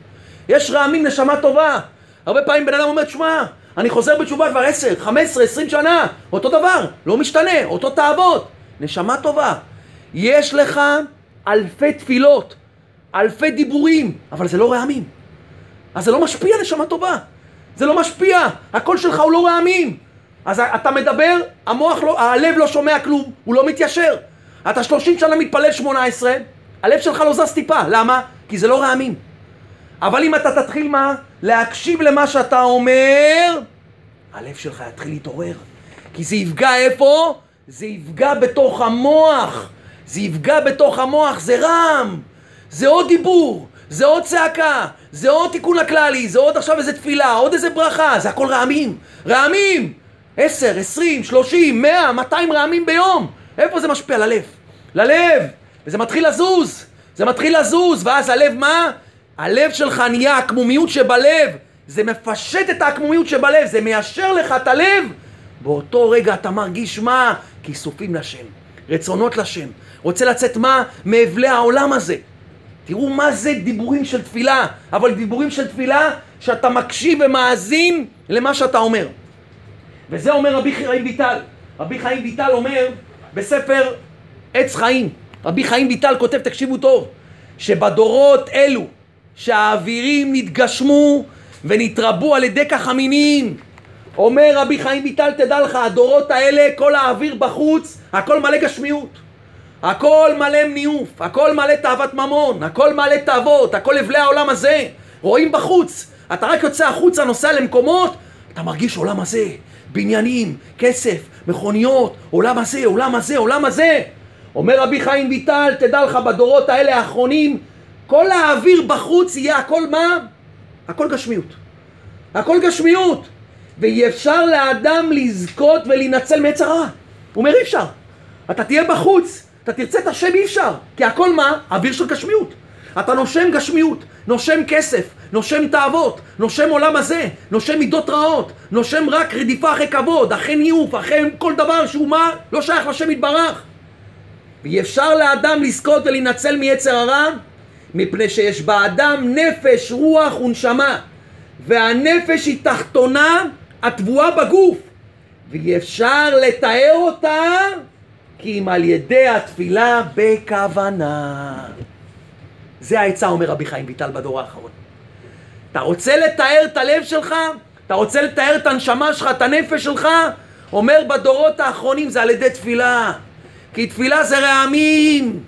יש רעמים, נשמה טובה. הרבה פעמים בן אדם אומר, תשמע, אני חוזר בתשובה כבר עשר, חמש עשרה, עשרים שנה. אותו דבר, לא משתנה, אותו תאוות. נשמה טובה. יש לך אלפי תפילות, אלפי דיבורים, אבל זה לא רעמים. אז זה לא משפיע, נשמה טובה. זה לא משפיע. הקול שלך הוא לא רעמים. אז אתה מדבר, המוח לא, הלב לא שומע כלום, הוא לא מתיישר. אתה שלושים שנה מתפלל שמונה עשרה, הלב שלך לא זז טיפה. למה? כי זה לא רעמים. אבל אם אתה תתחיל מה? להקשיב למה שאתה אומר, הלב שלך יתחיל להתעורר. כי זה יפגע איפה? זה יפגע בתוך המוח. זה יפגע בתוך המוח, זה רם. זה עוד דיבור, זה עוד צעקה, זה עוד תיקון הכללי, זה עוד עכשיו איזה תפילה, עוד איזה ברכה, זה הכל רעמים. רעמים! עשר, עשרים, שלושים, מאה, מאתיים רעמים ביום. איפה זה משפיע? ללב. ללב! וזה מתחיל לזוז. זה מתחיל לזוז, ואז הלב מה? הלב שלך נהיה עקמומיות שבלב. זה מפשט את העקמומיות שבלב, זה מיישר לך את הלב. באותו רגע אתה מרגיש מה? כיסופים לשם, רצונות לשם. רוצה לצאת מה? מאבלי העולם הזה. תראו מה זה דיבורים של תפילה, אבל דיבורים של תפילה שאתה מקשיב ומאזין למה שאתה אומר. וזה אומר רבי חיים ויטל. רבי חיים ויטל אומר בספר עץ חיים, רבי חיים ויטל כותב, תקשיבו טוב, שבדורות אלו שהאווירים נתגשמו ונתרבו על ידי כך המינים, אומר רבי חיים ויטל, תדע לך, הדורות האלה, כל האוויר בחוץ, הכל מלא גשמיות. הכל מלא ניאוף, הכל מלא תאוות ממון, הכל מלא תאוות, הכל אבלי העולם הזה. רואים בחוץ, אתה רק יוצא החוצה, נוסע למקומות, אתה מרגיש עולם הזה, בניינים, כסף, מכוניות, עולם הזה, עולם הזה, עולם הזה. אומר רבי חיים ויטל, תדע לך, בדורות האלה האחרונים, כל האוויר בחוץ יהיה הכל מה? הכל גשמיות. הכל גשמיות. ואי אפשר לאדם לזכות ולהינצל מעץ הרע. הוא אומר אי אפשר. אתה תהיה בחוץ, אתה תרצה את השם אי אפשר. כי הכל מה? אוויר של גשמיות. אתה נושם גשמיות, נושם כסף, נושם תאוות, נושם עולם הזה, נושם מידות רעות, נושם רק רדיפה אחרי כבוד, אחרי ניאוף, אחרי כל דבר שהוא מה? לא שייך לשם יתברך. ואי אפשר לאדם לזכות ולהינצל מיצר הרע מפני שיש באדם נפש, רוח ונשמה והנפש היא תחתונה הטבועה בגוף ואי אפשר לתאר אותה כי אם על ידי התפילה בכוונה. זה העצה, אומר רבי חיים ויטל בדור האחרון. אתה רוצה לתאר את הלב שלך? אתה רוצה לתאר את הנשמה שלך, את הנפש שלך? אומר בדורות האחרונים זה על ידי תפילה. כי תפילה זה רעמים.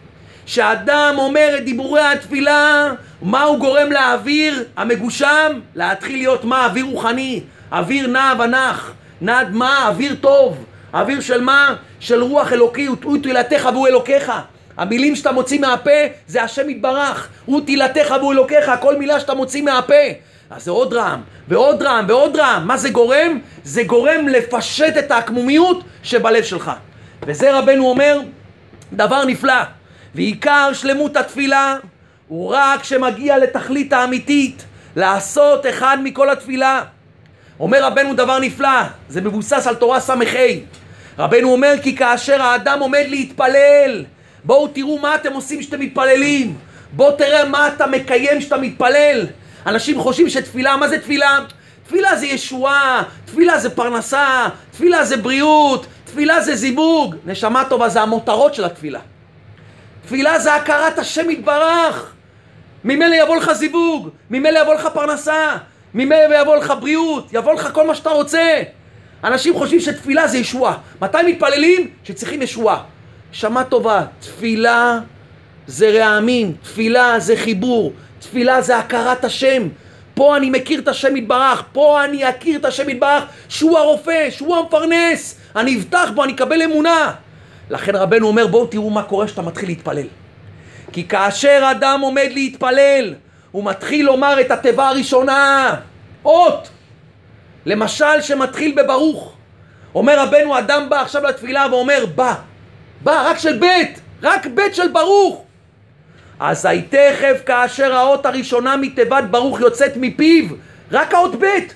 שאדם אומר את דיבורי התפילה, מה הוא גורם לאוויר המגושם? להתחיל להיות מה? אוויר רוחני, אוויר נע ונח. נד מה? אוויר טוב. אוויר של מה? של רוח אלוקי, הוא תהילתך והוא אלוקיך. המילים שאתה מוציא מהפה זה השם יתברך. הוא תהילתך והוא אלוקיך, כל מילה שאתה מוציא מהפה. אז זה עוד רעם, ועוד רעם, ועוד רעם. מה זה גורם? זה גורם לפשט את העקמומיות שבלב שלך. וזה רבנו אומר, דבר נפלא. ועיקר שלמות התפילה הוא רק כשמגיע לתכלית האמיתית, לעשות אחד מכל התפילה. אומר רבנו דבר נפלא, זה מבוסס על תורה ס"ה. רבנו אומר כי כאשר האדם עומד להתפלל, בואו תראו מה אתם עושים כשאתם מתפללים. בואו תראה מה אתה מקיים כשאתה מתפלל. אנשים חושבים שתפילה, מה זה תפילה? תפילה זה ישועה, תפילה זה פרנסה, תפילה זה בריאות, תפילה זה זיווג. נשמה טובה זה המותרות של התפילה. תפילה זה הכרת השם יתברך. ממילא יבוא לך זיווג, ממילא יבוא לך פרנסה, ממילא יבוא לך בריאות, יבוא לך כל מה שאתה רוצה. אנשים חושבים שתפילה זה ישועה. מתי מתפללים? שצריכים ישועה. שמע טובה, תפילה זה רעמים, תפילה זה חיבור, תפילה זה הכרת השם. פה אני מכיר את השם יתברך, פה אני אכיר את השם יתברך שהוא הרופא, שהוא המפרנס, אני אבטח בו, אני אקבל אמונה. לכן רבנו אומר בואו תראו מה קורה כשאתה מתחיל להתפלל. כי כאשר אדם עומד להתפלל, הוא מתחיל לומר את התיבה הראשונה, אות. למשל שמתחיל בברוך. אומר רבנו, אדם בא עכשיו לתפילה ואומר בא, בא, רק של בית, רק בית של ברוך. אזי תכף כאשר האות הראשונה מתיבת ברוך יוצאת מפיו, רק האות בית.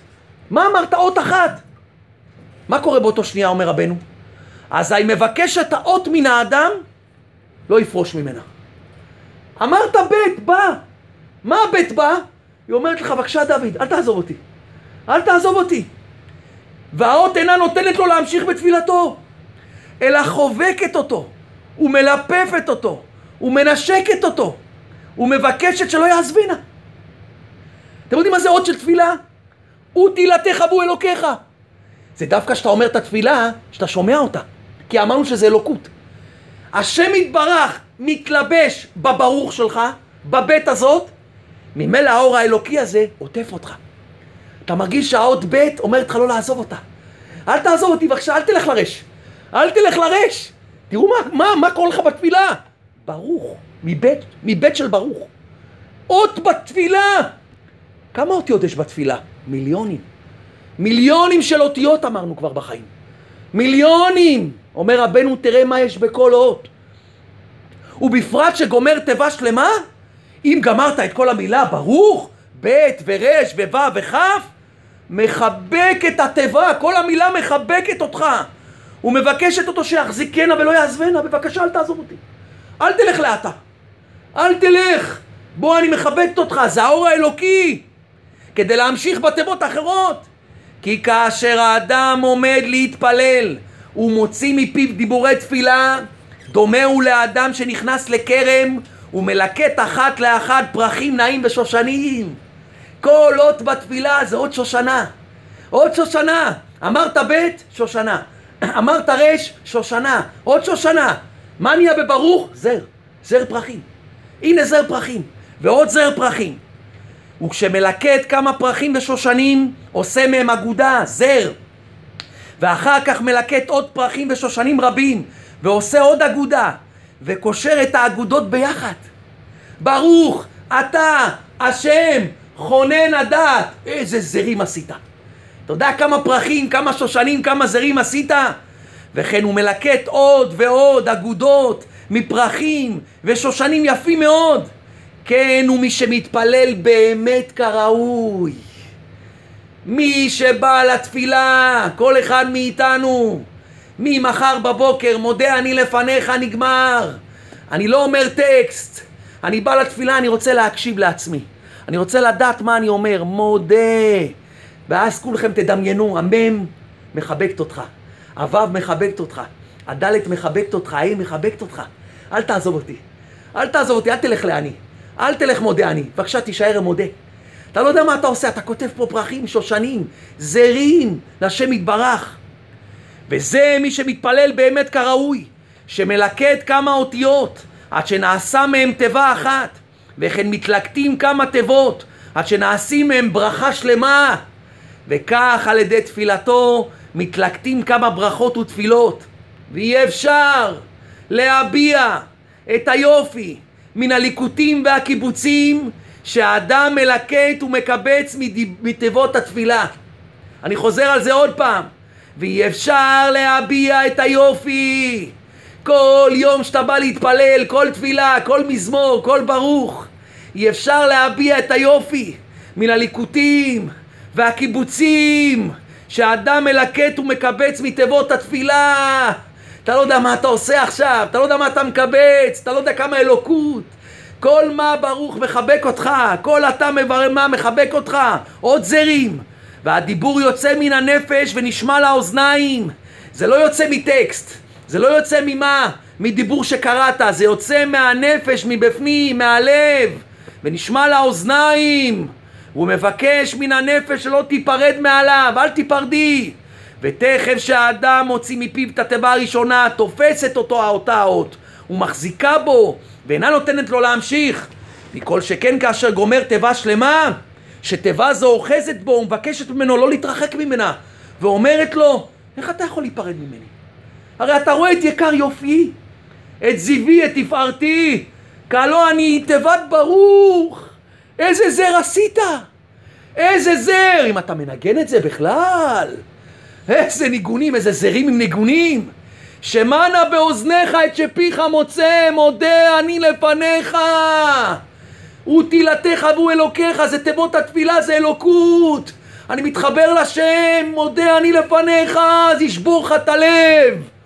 מה אמרת? אות אחת. מה קורה באותו שנייה, אומר רבנו? אזי מבקש את האות מן האדם, לא יפרוש ממנה. אמרת בית, בא. מה הבית בא? היא אומרת לך, בבקשה דוד, אל תעזוב אותי. אל תעזוב אותי. והאות אינה נותנת לו להמשיך בתפילתו, אלא חובקת אותו, ומלפפת אותו, ומנשקת אותו, ומבקשת שלא יעזבינה. אתם יודעים מה זה אות של תפילה? הוא תהילתך והוא אלוקיך. זה דווקא כשאתה אומר את התפילה, שאתה שומע אותה. כי אמרנו שזה אלוקות. השם יתברך מתלבש בברוך שלך, בבית הזאת, ממילא האור האלוקי הזה עוטף אותך. אתה מרגיש שהאות ב' אומרת לך לא לעזוב אותה. אל תעזוב אותי בבקשה, אל תלך לרש. אל תלך לרש. תראו מה, מה, מה קורה לך בתפילה. ברוך, מבית, מבית של ברוך. אות בתפילה. כמה אותיות יש בתפילה? מיליונים. מיליונים של אותיות אמרנו כבר בחיים. מיליונים! אומר רבנו, תראה מה יש בכל אות. ובפרט שגומר תיבה שלמה, אם גמרת את כל המילה ברוך, ב' ור' וו' וכ', מחבק את התיבה, כל המילה מחבקת אותך. ומבקשת אותו שיחזיקנה ולא יעזבנה, בבקשה אל תעזוב אותי. אל תלך לאטה. אל תלך. בוא אני מחבקת אותך, זה האור האלוקי. כדי להמשיך בתיבות האחרות. כי כאשר האדם עומד להתפלל ומוציא מפיו דיבורי תפילה, דומה הוא לאדם שנכנס לכרם ומלקט אחת לאחת פרחים נעים ושושנים. כל אות בתפילה זה עוד שושנה. עוד שושנה. אמרת ב', שושנה. אמרת ר', שושנה. עוד שושנה. מה נהיה בברוך? זר. זר פרחים. הנה זר פרחים. ועוד זר פרחים. וכשמלקט כמה פרחים ושושנים, עושה מהם אגודה, זר. ואחר כך מלקט עוד פרחים ושושנים רבים, ועושה עוד אגודה, וקושר את האגודות ביחד. ברוך, אתה, השם, חונן הדעת. איזה זרים עשית. אתה יודע כמה פרחים, כמה שושנים, כמה זרים עשית? וכן הוא מלקט עוד ועוד אגודות מפרחים ושושנים יפים מאוד. כן, הוא מי שמתפלל באמת כראוי. מי שבא לתפילה, כל אחד מאיתנו, ממחר בבוקר, מודה אני לפניך, נגמר. אני לא אומר טקסט, אני בא לתפילה, אני רוצה להקשיב לעצמי. אני רוצה לדעת מה אני אומר, מודה. ואז כולכם תדמיינו, המם מחבקת אותך, הוו מחבקת אותך, הדלת מחבקת אותך, ההיא מחבקת אותך. אל תעזוב אותי. אל תעזוב אותי, אל תלך לעני. אל תלך מודה אני. בבקשה, תישאר מודה. אתה לא יודע מה אתה עושה, אתה כותב פה פרחים, שושנים, זרים, לשם יתברך. וזה מי שמתפלל באמת כראוי, שמלקט כמה אותיות, עד שנעשה מהם תיבה אחת, וכן מתלקטים כמה תיבות, עד שנעשים מהם ברכה שלמה. וכך על ידי תפילתו מתלקטים כמה ברכות ותפילות. ואי אפשר להביע את היופי מן הליקוטים והקיבוצים שהאדם מלקט ומקבץ מתיבות התפילה. אני חוזר על זה עוד פעם. ואי אפשר להביע את היופי. כל יום שאתה בא להתפלל, כל תפילה, כל מזמור, כל ברוך, אי אפשר להביע את היופי מן הליקוטים והקיבוצים שהאדם מלקט ומקבץ מתיבות התפילה. אתה לא יודע מה אתה עושה עכשיו, אתה לא יודע מה אתה מקבץ, אתה לא יודע כמה אלוקות. כל מה ברוך מחבק אותך, כל אתה מברר מה מחבק אותך, עוד זרים. והדיבור יוצא מן הנפש ונשמע לאוזניים. זה לא יוצא מטקסט, זה לא יוצא ממה? מדיבור שקראת, זה יוצא מהנפש, מבפנים, מהלב, ונשמע לאוזניים. הוא מבקש מן הנפש שלא תיפרד מעליו, אל תיפרדי. ותכף שהאדם מוציא מפיו את התיבה הראשונה, תופסת אותו האותה אות, ומחזיקה בו, ואינה נותנת לו להמשיך. מכל שכן כאשר גומר תיבה שלמה, שתיבה זו אוחזת בו ומבקשת ממנו לא להתרחק ממנה, ואומרת לו, איך אתה יכול להיפרד ממני? הרי אתה רואה את יקר יופי, את זיוי, את תפארתי, כהלא אני תיבת ברוך, איזה זר עשית? איזה זר! אם אתה מנגן את זה בכלל, איזה ניגונים, איזה זרים עם ניגונים. שמענה באוזניך את שפיך מוצא, מודה אני לפניך. ותהילתך והוא אלוקיך, זה תיבות התפילה, זה אלוקות. אני מתחבר לשם, מודה אני לפניך, אז ישבור לך את הלב.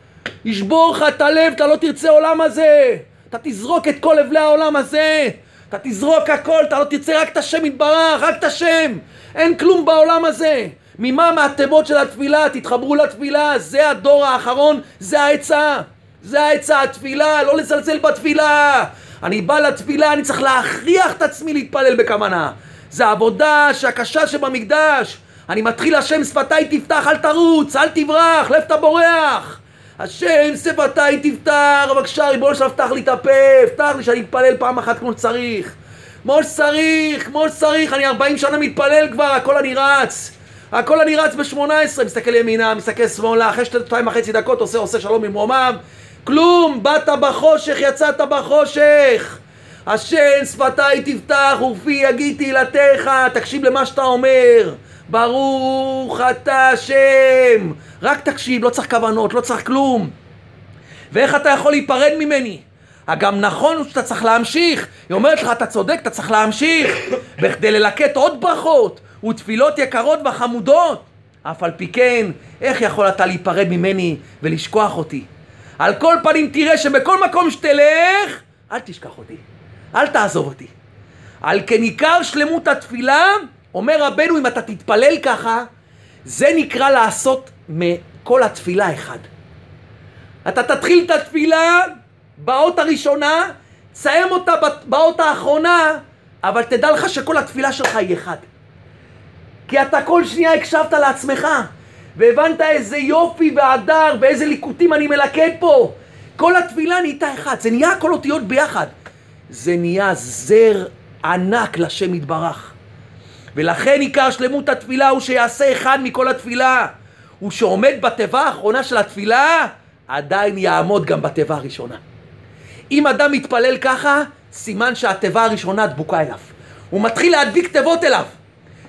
ישבור לך את הלב, אתה לא תרצה עולם הזה. אתה תזרוק את כל אבלי העולם הזה. אתה תזרוק הכל, אתה לא תרצה רק את השם יתברך, רק את השם. אין כלום בעולם הזה. ממה מהתיבות של התפילה? תתחברו לתפילה, זה הדור האחרון, זה העצה. זה העצה, התפילה, לא לזלזל בתפילה. אני בא לתפילה, אני צריך להכריח את עצמי להתפלל בכוונה. זה עבודה שהקשה שבמקדש. אני מתחיל השם שפתיי תפתח, אל תרוץ, אל תברח, לאיפה אתה בורח? השם שפתיי תפתח, בבקשה ריבונו שלו, פתח לי את הפה, פתח לי שאני אתפלל פעם אחת כמו שצריך. כמו שצריך, כמו שצריך, אני 40 שנה מתפלל כבר, הכל אני רץ. הכל אני רץ ב-18, מסתכל ימינה, מסתכל שמאלה, אחרי שתיים וחצי דקות עושה, עושה שלום עם רומיו. כלום, באת בחושך, יצאת בחושך. השם שפתיי תפתח ופי יגיד תהילתך, תקשיב למה שאתה אומר. ברוך אתה השם. רק תקשיב, לא צריך כוונות, לא צריך כלום. ואיך אתה יכול להיפרד ממני? הגם נכון שאתה צריך להמשיך. היא אומרת לך, אתה צודק, אתה צריך להמשיך. בכדי ללקט עוד ברכות ותפילות יקרות וחמודות. אף על פי כן, איך יכול אתה להיפרד ממני ולשכוח אותי? על כל פנים תראה שבכל מקום שתלך, אל תשכח אותי. אל תעזוב אותי. על כן עיקר שלמות התפילה, אומר רבנו, אם אתה תתפלל ככה, זה נקרא לעשות מכל התפילה אחד. אתה תתחיל את התפילה באות הראשונה, תסיים אותה באות האחרונה, אבל תדע לך שכל התפילה שלך היא אחד. כי אתה כל שנייה הקשבת לעצמך, והבנת איזה יופי והדר ואיזה ליקוטים אני מלקט פה. כל התפילה נהייתה אחד, זה נהיה הכל אותיות ביחד. זה נהיה זר ענק לשם יתברך. ולכן עיקר שלמות התפילה הוא שיעשה אחד מכל התפילה. הוא שעומד בתיבה האחרונה של התפילה, עדיין יעמוד גם בתיבה הראשונה. אם אדם מתפלל ככה, סימן שהתיבה הראשונה דבוקה אליו. הוא מתחיל להדביק תיבות אליו.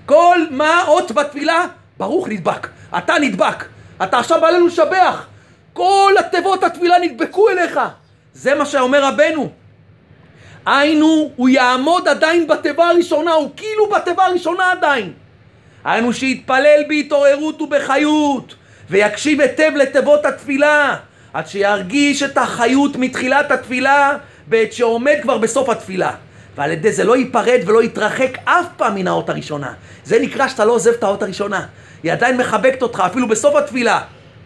כל מה אות בתפילה, ברוך נדבק. אתה נדבק. אתה עכשיו בא לנו לשבח. כל התיבות התפילה נדבקו אליך. זה מה שאומר רבנו. היינו, הוא יעמוד עדיין בתיבה הראשונה, הוא כאילו בתיבה הראשונה עדיין. היינו שיתפלל בהתעוררות ובחיות, ויקשיב היטב לתיבות התפילה, עד שירגיש את החיות מתחילת התפילה, בעת שעומד כבר בסוף התפילה. ועל ידי זה לא ייפרד ולא יתרחק אף פעם מן האות הראשונה. זה נקרא שאתה לא עוזב את האות הראשונה. היא עדיין מחבקת אותך, אפילו בסוף התפילה.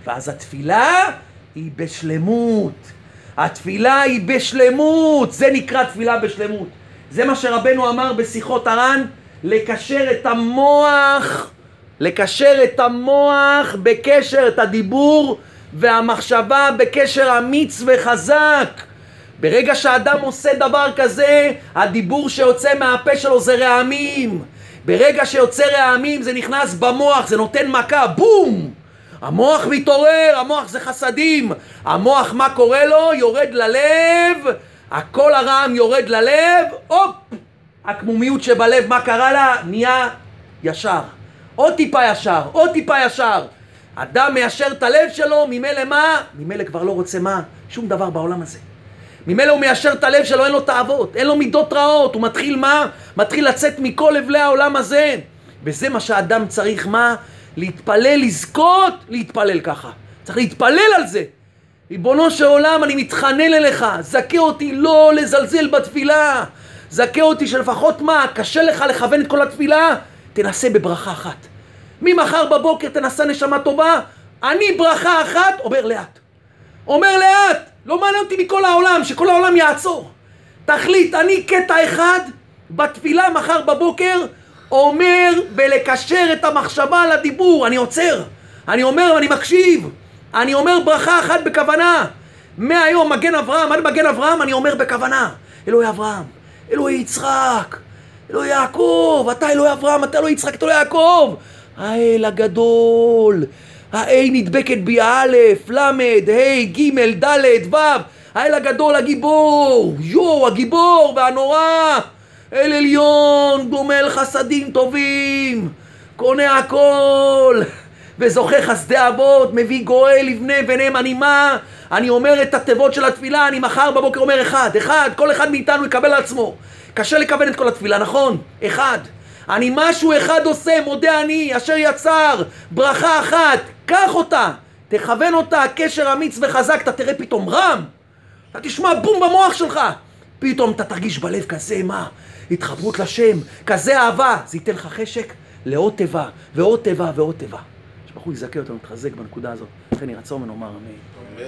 ואז התפילה היא בשלמות. התפילה היא בשלמות, זה נקרא תפילה בשלמות. זה מה שרבנו אמר בשיחות הר"ן, לקשר את המוח, לקשר את המוח בקשר, את הדיבור והמחשבה בקשר אמיץ וחזק. ברגע שאדם עושה דבר כזה, הדיבור שיוצא מהפה שלו זה רעמים. ברגע שיוצא רעמים זה נכנס במוח, זה נותן מכה, בום! המוח מתעורר, המוח זה חסדים. המוח, מה קורה לו? יורד ללב, הקול הרעם יורד ללב, הופ! הקמומיות שבלב, מה קרה לה? נהיה ישר. עוד טיפה ישר, עוד טיפה ישר. אדם מיישר את הלב שלו, ממילא מה? ממילא כבר לא רוצה מה? שום דבר בעולם הזה. ממילא הוא מיישר את הלב שלו, אין לו תאוות, אין לו מידות רעות, הוא מתחיל מה? מתחיל לצאת מכל אבלי העולם הזה. וזה מה שהאדם צריך מה? להתפלל, לזכות, להתפלל ככה. צריך להתפלל על זה. ריבונו של עולם, אני מתחנן אליך, זכה אותי לא לזלזל בתפילה. זכה אותי שלפחות מה, קשה לך לכוון את כל התפילה? תנסה בברכה אחת. ממחר בבוקר תנסה נשמה טובה, אני ברכה אחת, אומר לאט. אומר לאט, לא מעניין אותי מכל העולם, שכל העולם יעצור. תחליט, אני קטע אחד בתפילה מחר בבוקר, אומר בלקשר את המחשבה לדיבור, אני עוצר. אני אומר ואני מקשיב. אני אומר ברכה אחת בכוונה. מהיום מגן אברהם עד מגן אברהם אני אומר בכוונה. אלוהי אברהם, אלוהי יצחק, אלוהי יעקב, אתה אלוהי אברהם, אתה אלוהי יצחק, אתה אלוהי יעקב. האל הגדול, ה-A נדבקת בי א', ל', ה', ג', ד', ו', האל הגדול, הגיבור, יואו, הגיבור והנורא, אל עליון, גומל חסדים טובים, קונה הכל, וזוכה חסדי אבות, מביא גואל לבני בניהם אני מה? אני אומר את התיבות של התפילה, אני מחר בבוקר אומר אחד, אחד, כל אחד מאיתנו יקבל על עצמו. קשה לכוון את כל התפילה, נכון? אחד. אני משהו אחד עושה, מודה אני, אשר יצר, ברכה אחת, קח אותה, תכוון אותה, קשר אמיץ וחזק, אתה תראה פתאום רם, אתה תשמע בום במוח שלך, פתאום אתה תרגיש בלב כזה, מה? התחברות לשם, כזה אהבה, זה ייתן לך חשק לעוד תיבה, ועוד תיבה, ועוד תיבה. הוא יזכה אותנו, נתחזק בנקודה הזאת. לכן ירצה ממנו אומר אמן.